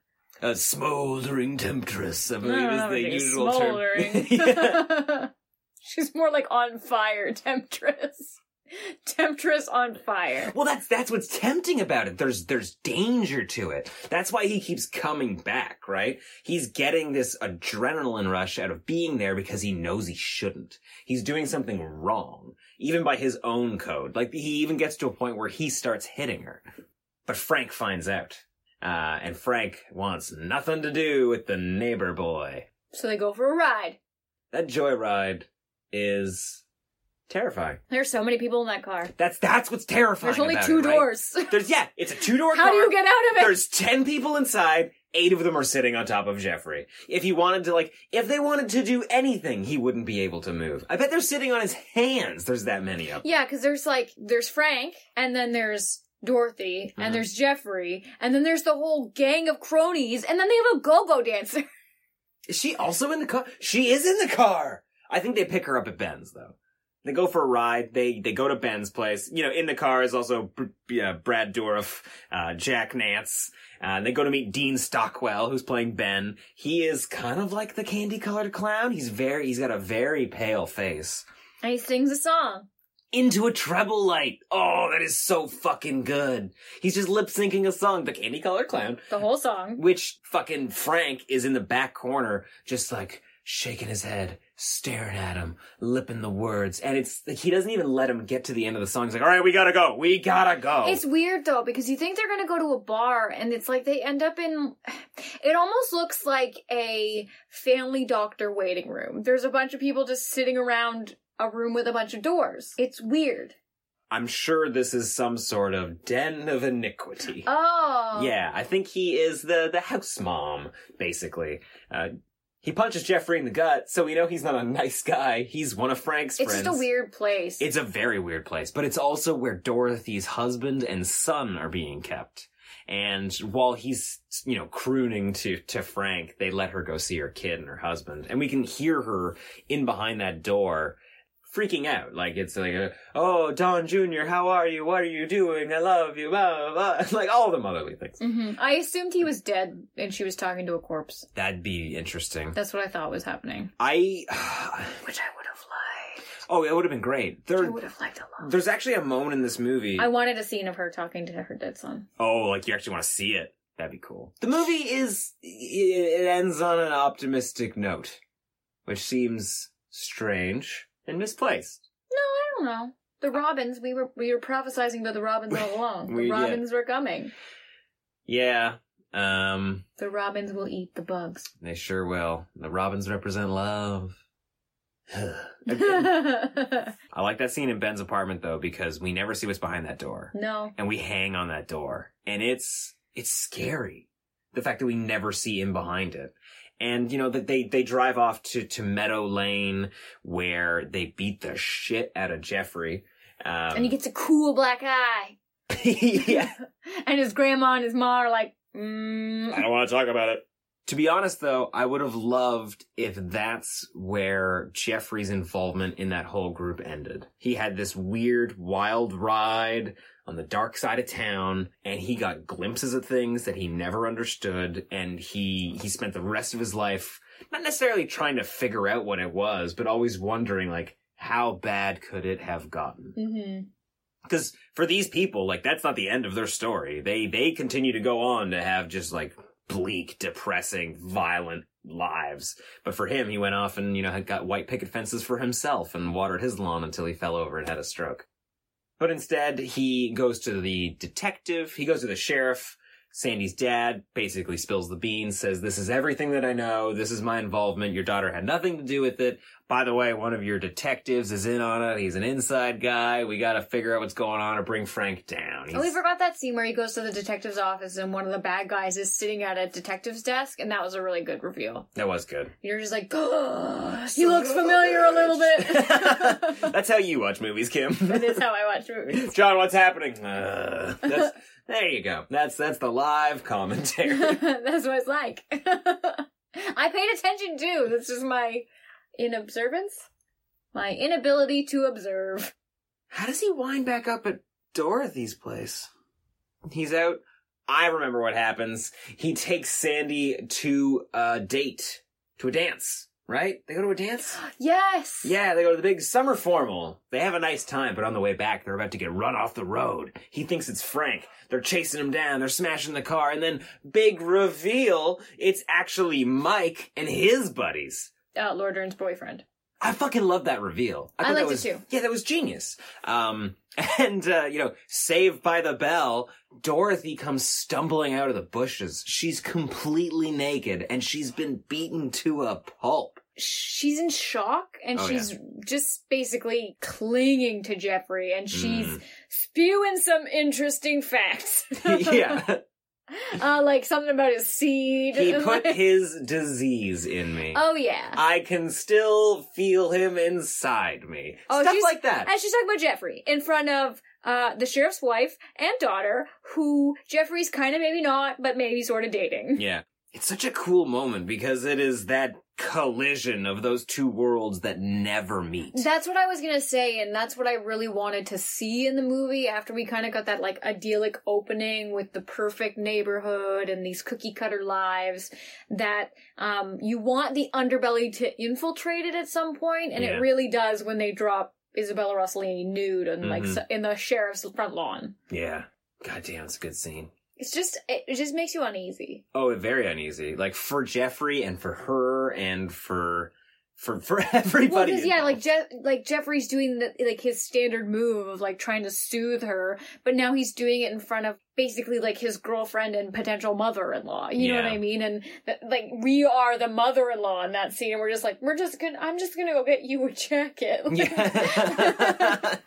a smoldering temptress, I believe No, is the usual smoldering. term. She's more like on fire temptress. Temptress on fire. Well, that's that's what's tempting about it. There's there's danger to it. That's why he keeps coming back, right? He's getting this adrenaline rush out of being there because he knows he shouldn't. He's doing something wrong, even by his own code. Like he even gets to a point where he starts hitting her. But Frank finds out. Uh, and Frank wants nothing to do with the neighbor boy. So they go for a ride. That joyride is Terrifying. There's so many people in that car. That's that's what's terrifying. There's only about two it, right? doors. There's yeah, it's a two door. How do you get out of it? There's ten people inside. Eight of them are sitting on top of Jeffrey. If he wanted to, like, if they wanted to do anything, he wouldn't be able to move. I bet they're sitting on his hands. There's that many of them. Yeah, because there's like there's Frank, and then there's Dorothy, Mhm. and there's Jeffrey, and then there's the whole gang of cronies, and then they have a go-go dancer. Is she also in the car? She is in the car. I think they pick her up at Ben's though. They go for a ride. They they go to Ben's place. You know, in the car is also Brad Dourif, uh, Jack Nance. Uh, they go to meet Dean Stockwell, who's playing Ben. He is kind of like the candy colored clown. He's very he's got a very pale face. And he sings a song. Into a trouble light. Oh, that is so fucking good. He's just lip syncing a song, The Candy Colored Clown. The whole song. Which fucking Frank is in the back corner, just like shaking his head, staring at him, lipping the words. And it's like he doesn't even let him get to the end of the song. He's like, all right, we gotta go. We gotta go. It's weird though because you think they're gonna go to a bar and it's like they end up in. It almost looks like a family doctor waiting room. There's a bunch of people just sitting around a room with a bunch of doors. It's weird. I'm sure this is some sort of den of iniquity. Oh. Yeah, I think he is the the house mom, basically. Uh, he punches Jeffrey in the gut, so we know he's not a nice guy. He's one of Frank's friends. It's friends. just a weird place. It's a very weird place, but it's also where Dorothy's husband and son are being kept. And while he's, you know, crooning to, to Frank, they let her go see her kid and her husband. And we can hear her in behind that door freaking out. Like it's like, a, oh, Don Jr., how are you? What are you doing? I love you. Blah, blah, blah. Like all the motherly things. hmm I assumed he was dead and she was talking to a corpse. That'd be interesting. That's what I thought was happening. I, Which I would have liked. oh, it would have been great. I would have liked a lot. there's actually a moment in this movie. I wanted a scene of her talking to her dead son. Oh, like you actually want to see it. That'd be cool. The movie is, it ends on an optimistic note, which seems strange and misplaced. No, I don't know. The Robins, we were we were prophesizing about the Robins all along. We- The yeah. Robins were coming. Yeah, um, The Robins will eat the bugs. they sure will. The Robins represent love. no. I like that scene in Ben's apartment though, because we never see what's behind that door. No. And we hang on that door. And it's, it's scary. The fact that we never see in behind it. And, you know, that they, they drive off to, to Meadow Lane where they beat the shit out of Jeffrey. Um, and he gets a cool black eye. yeah. And his grandma and his mom are like, mm. I don't want to talk about it. To be honest, though, I would have loved if that's where Jeffrey's involvement in that whole group ended. He had this weird, wild ride on the dark side of town, and he got glimpses of things that he never understood, and he he spent the rest of his life not necessarily trying to figure out what it was, but always wondering, like, how bad could it have gotten? hmm because for these people like that's not the end of their story. They they continue to go on to have just like bleak depressing violent lives. But for him he went off and you know had got white picket fences for himself and watered his lawn until he fell over and had a stroke but instead he goes to the detective he goes to the sheriff Sandy's dad basically spills the beans, says, This is everything that I know. This is my involvement. Your daughter had nothing to do with it. By the way, one of your detectives is in on it. He's an inside guy. We gotta figure out what's going on or bring Frank down. Oh, we forgot that scene where he goes to the detective's office and one of the bad guys is sitting at a detective's desk, and that was a really good reveal. that was good. You're just like, he looks familiar a little bit. That's how you watch movies, Kim. that is how I watch movies. John, what's happening? Uh, that's, there you go. That's that's the live commentary. That's what it's like. I paid attention too. This is my inobservance. My inability to observe. How does he wind back up at Dorothy's place? He's out. I remember what happens. He takes Sandy to a date, to a dance, right? They go to a dance? Yes! Yeah, they go to the big summer formal. They have a nice time, but on the way back, they're about to get run off the road. He thinks it's Frank. They're chasing him down. They're smashing the car. And then, big reveal, it's actually Mike and his buddies. Uh, Laura Dern's boyfriend. I fucking love that reveal. I that liked it was, too. Yeah, that was genius. Um, and, uh, you know, saved by the bell, Dorothy comes stumbling out of the bushes. She's completely naked and she's been beaten to a pulp. She's in shock and Oh, she's just basically clinging to Jeffrey and she's Mm. spewing some interesting facts. yeah. uh, like something about his seed. He put his disease in me. Oh yeah. I can still feel him inside me. Oh, Stuff like that. And she's talking about Jeffrey in front of uh, the sheriff's wife and daughter, who Jeffrey's kind of maybe not, but maybe sort of dating. Yeah. It's such a cool moment because it is that collision of those two worlds that never meet. That's what I was gonna say, and that's what I really wanted to see in the movie after we kind of got that like idyllic opening with the perfect neighborhood and these cookie cutter lives. That um, you want the underbelly to infiltrate it at some point, and Yeah. it really does when they drop Isabella Rossellini nude and like Mhm. s in the sheriff's front lawn. yeah. Goddamn, it's a good scene. It's just it, just makes you uneasy. Oh, very uneasy. Like for Jeffrey and for her and for for for everybody. Well, yeah, like Jeff, like Jeffrey's doing the like his standard move of like trying to soothe her, but now he's doing it in front of basically like his girlfriend and potential mother-in-law. You know what I mean? And that, like we are the mother-in-law in that scene, and we're just like, we're just gonna, I'm just gonna go get you a jacket. Yeah.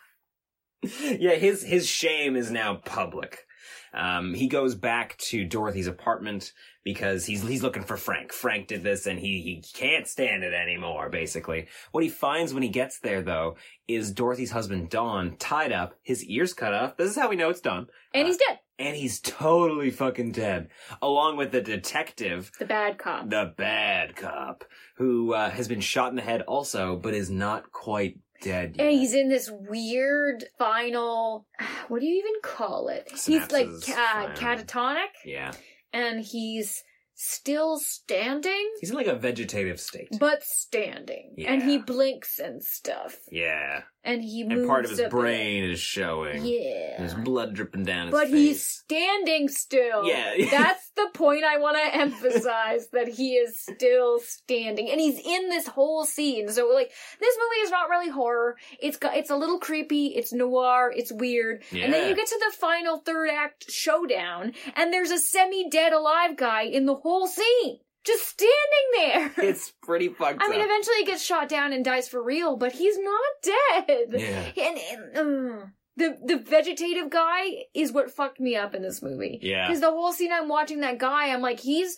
yeah, his his shame is now public. Um, he goes back to Dorothy's apartment because he's he's looking for Frank. Frank did this and he he can't stand it anymore, basically. What he finds when he gets there though is Dorothy's husband Don tied up, his ears cut off. This is how we know it's Don. and he's dead. And he's totally fucking dead. Along with the detective The bad cop. the bad cop who uh, has been shot in the head also, but is not quite dead yet. And he's in this weird final. What do you even call it? he's like Synapses, final. catatonic, Yeah, and he's still standing. he's in like a vegetative state. but standing. And he blinks and stuff. Yeah, And he moves and part of his brain is showing. Yeah. There's blood dripping down his face. But face. he's standing still. Yeah. That's the point I want to emphasize that he is still standing. And he's in this whole scene. So like this movie is not really horror. It's got it's a little creepy, it's noir, it's weird. Yeah. And then you get to the final third act showdown and there's a semi-dead alive guy in the whole scene. Just standing there. It's pretty fucked I mean, eventually he gets shot down and dies for real, but he's not dead. Yeah. And, and um, the the vegetative guy is what fucked me up in this movie. Yeah. Because the whole scene I'm watching that guy, I'm like, he's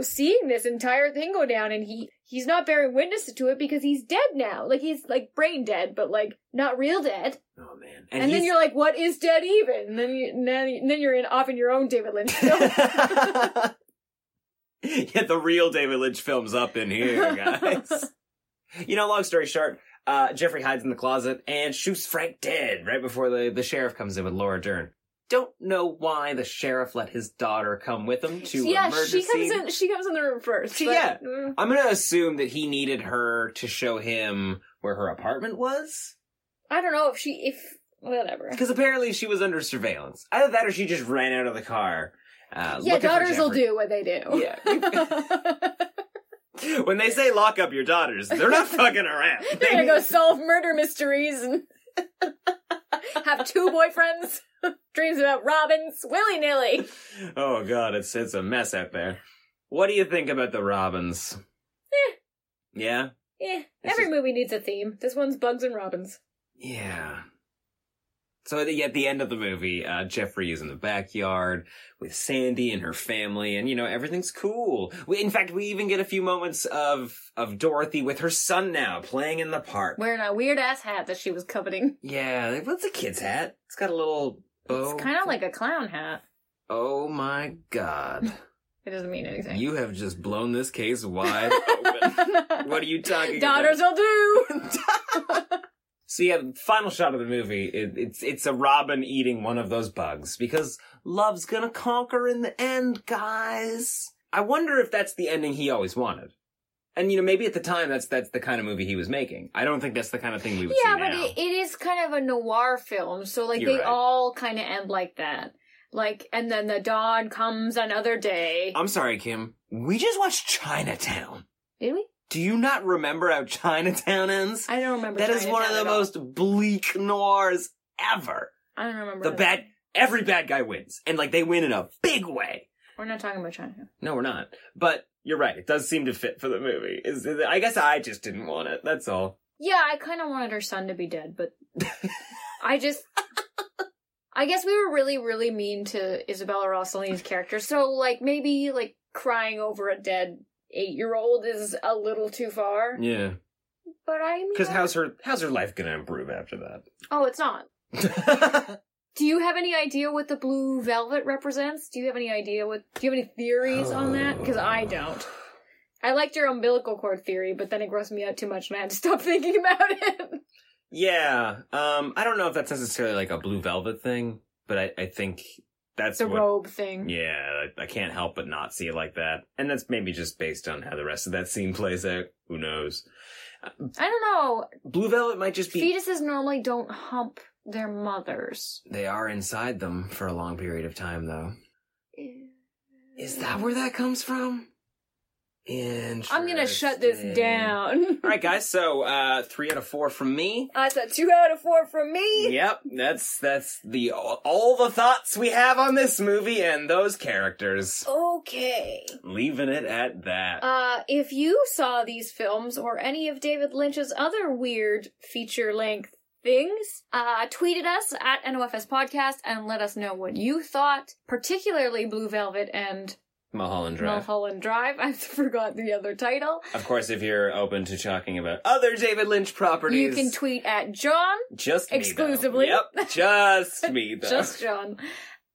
seeing this entire thing go down, and he he's not bearing witness to it because he's dead now. Like he's like brain dead, but like not real dead. oh man, And, then you're like, what is dead even? And then you and then, and then you're in off in your own David Lynch film. yeah, the real David Lynch film's up in here, guys. you know, long story short, uh, Jeffrey hides in the closet and shoots Frank dead right before the, the sheriff comes in with Laura Dern. Don't know why the sheriff let his daughter come with him to yeah, murder she comes in. She comes in the room first. She- but, yeah. mm. I'm gonna assume that he needed her to show him where her apartment was. I don't know if she if whatever. Because apparently she was under surveillance. Either that or she just ran out of the car. Uh, Yeah, daughters will do what they do. Yeah. when they say lock up your daughters, they're not fucking around. They're gonna go solve murder mysteries and have two boyfriends. Dreams about Robins, willy nilly. Oh god, it's it's a mess out there. What do you think about the Robins? Yeah? Yeah, It's every just- movie needs a theme. This one's Bugs and Robins. Yeah. So at the, at the end of the movie, uh, Jeffrey is in the backyard with Sandy and her family, and you know everything's cool. We, in fact, we even get a few moments of of Dorothy with her son now playing in the park. Wearing a weird ass hat that she was coveting. Yeah, what's a kid's hat? It's got a little. bow. It's kind of like a clown hat. Oh my god! It doesn't mean anything. You have just blown this case wide open. what are you talking Daughters about? Daughters will do. So yeah, final shot of the movie. It, it's it's a robin eating one of those bugs because love's gonna conquer in the end, guys. I wonder if that's the ending he always wanted. And you know, maybe at the time that's that's the kind of movie he was making. I don't think that's the kind of thing we would yeah, but it, it is kind of a noir film, so like You're they right. all kind of end like that. Like, and then the dawn comes another day. I'm sorry, Kim. We just watched Chinatown. Did we? Do you not remember how Chinatown ends? I don't remember. That is one of the most bleak noirs ever. I don't remember. The that. bad, every bad guy wins, and like they win in a big way. We're not talking about Chinatown. No, we're not. But You're right. It does seem to fit for the movie. Is I guess I just didn't want it. That's all. Yeah, I kind of wanted her son to be dead, but I just. I guess we were really, really mean to Isabella Rossellini's character. So, like, maybe, like, crying over a dead eight year old is a little too far. Yeah. But I mean. Because how's her how's her life gonna improve after that? Oh, it's not. Do you have any idea what the blue velvet represents? Do you have any idea what? Do you have any theories on that? Because I don't. I liked your umbilical cord theory, but then it grossed me out too much, and I had to stop thinking about it. Yeah. Um, I don't know if that's necessarily like a blue velvet thing, but I, I think that's the what, robe thing. Yeah, I, I can't help but not see it like that. And that's maybe just based on how the rest of that scene plays out. Who knows? I don't know. Blue velvet might just be. Fetuses normally don't hump their mothers. They are inside them for a long period of time, though. Is that where that comes from? Interesting. I'm gonna shut this down. All right, guys. So uh, three out of four from me. That's a two out of four from me. Yep, that's that's the all the thoughts we have on this movie and those characters. Okay. Leaving it at that. Uh, if you saw these films or any of David Lynch's other weird feature length things, uh, tweeted us at NOFS Podcast and let us know what you thought, particularly Blue Velvet and Mulholland Drive. Mulholland Drive. I forgot the other title. Of course, if you're open to talking about other David Lynch properties, You can tweet at John just me, exclusively. Yep, just me though. Just John.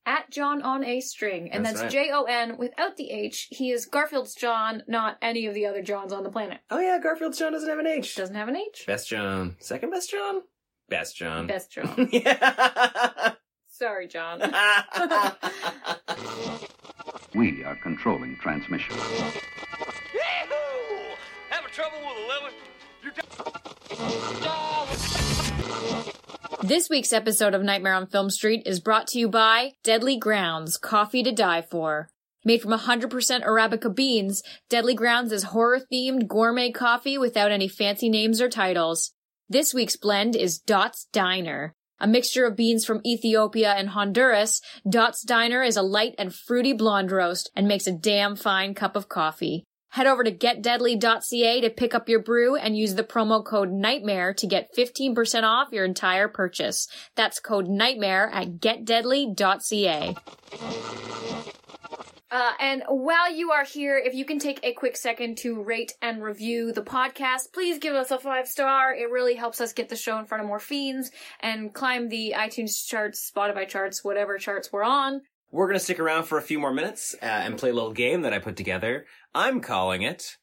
At John on a string. And That's that's right. J O N without the H. He is Garfield's John, not any of the other Johns on the planet. Oh yeah, Garfield's John doesn't have an H. Doesn't have an H. Best John, second best John, best John. Best John. yeah. Sorry, John. We are controlling transmission. Having trouble with a lemon? This week's episode of Nightmare on Film Street is brought to you by Deadly Grounds Coffee to Die For. Made from 100% Arabica beans, Deadly Grounds is horror themed gourmet coffee without any fancy names or titles. This week's blend is Dot's Diner. A mixture of beans from Ethiopia and Honduras, Dot's Diner is a light and fruity blonde roast and makes a damn fine cup of coffee. Head over to getdeadly.ca to pick up your brew and use the promo code NIGHTMARE to get 15% off your entire purchase. That's code NIGHTMARE at getdeadly.ca. Uh, and while you are here, if you can take a quick second to rate and review the podcast, please give us a five star. It really helps us get the show in front of more fiends and climb the iTunes charts, Spotify charts, whatever charts we're on. We're gonna stick around for a few more minutes uh, and play a little game that I put together. I'm calling it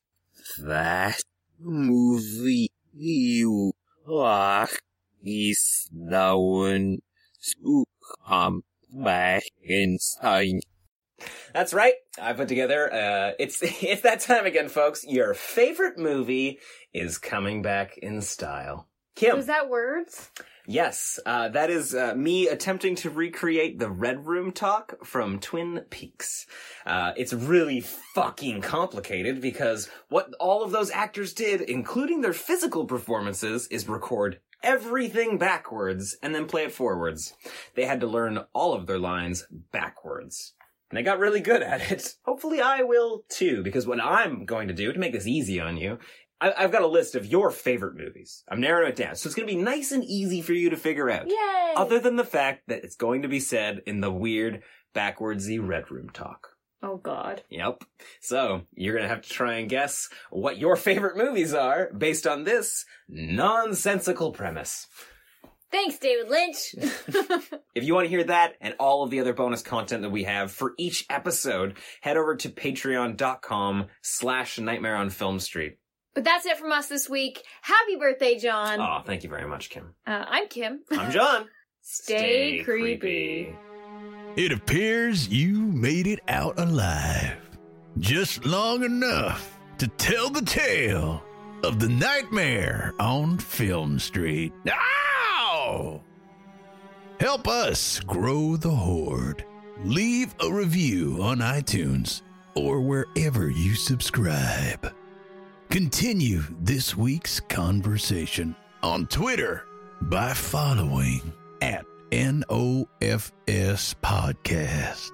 That movie you like is the one to come back inside. That's right. I put together. Uh, it's it's that time again, folks. Your favorite movie is coming back in style. Kim. Is that words? Yes, uh, that is uh, me attempting to recreate the Red Room talk from Twin Peaks. Uh, it's really fucking complicated because what all of those actors did, including their physical performances, is record everything backwards and then play it forwards. They had to learn all of their lines backwards. And I got really good at it. Hopefully I will too, because what I'm going to do to make this easy on you I, I've got a list of your favorite movies. I'm narrowing it down. So it's going to be nice and easy for you to figure out. Yay! Other than the fact that it's going to be said in the weird, backwardsy Red Room talk. Oh god. Yep. So you're going to have to try and guess what your favorite movies are based on this nonsensical premise. Thanks, David Lynch. If you want to hear that and all of the other bonus content that we have for each episode, head over to patreon.com slash nightmare on film street. but that's it from us this week. Happy birthday, John. Oh, thank you very much, Kim. Uh, I'm Kim. I'm John. Stay, creepy. It appears you made it out alive. Just long enough to tell the tale of the nightmare on Film Street. Help us grow the horde. Leave a review on iTunes or wherever you subscribe. Continue this week's conversation on Twitter by following at NOFS Podcast.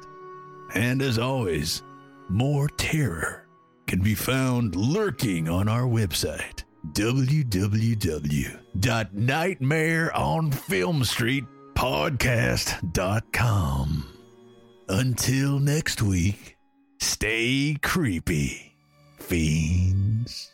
And as always, more terror can be found lurking on our website, www.nightmareonfilmstreetpodcast.com. Until next week, stay creepy, fiends.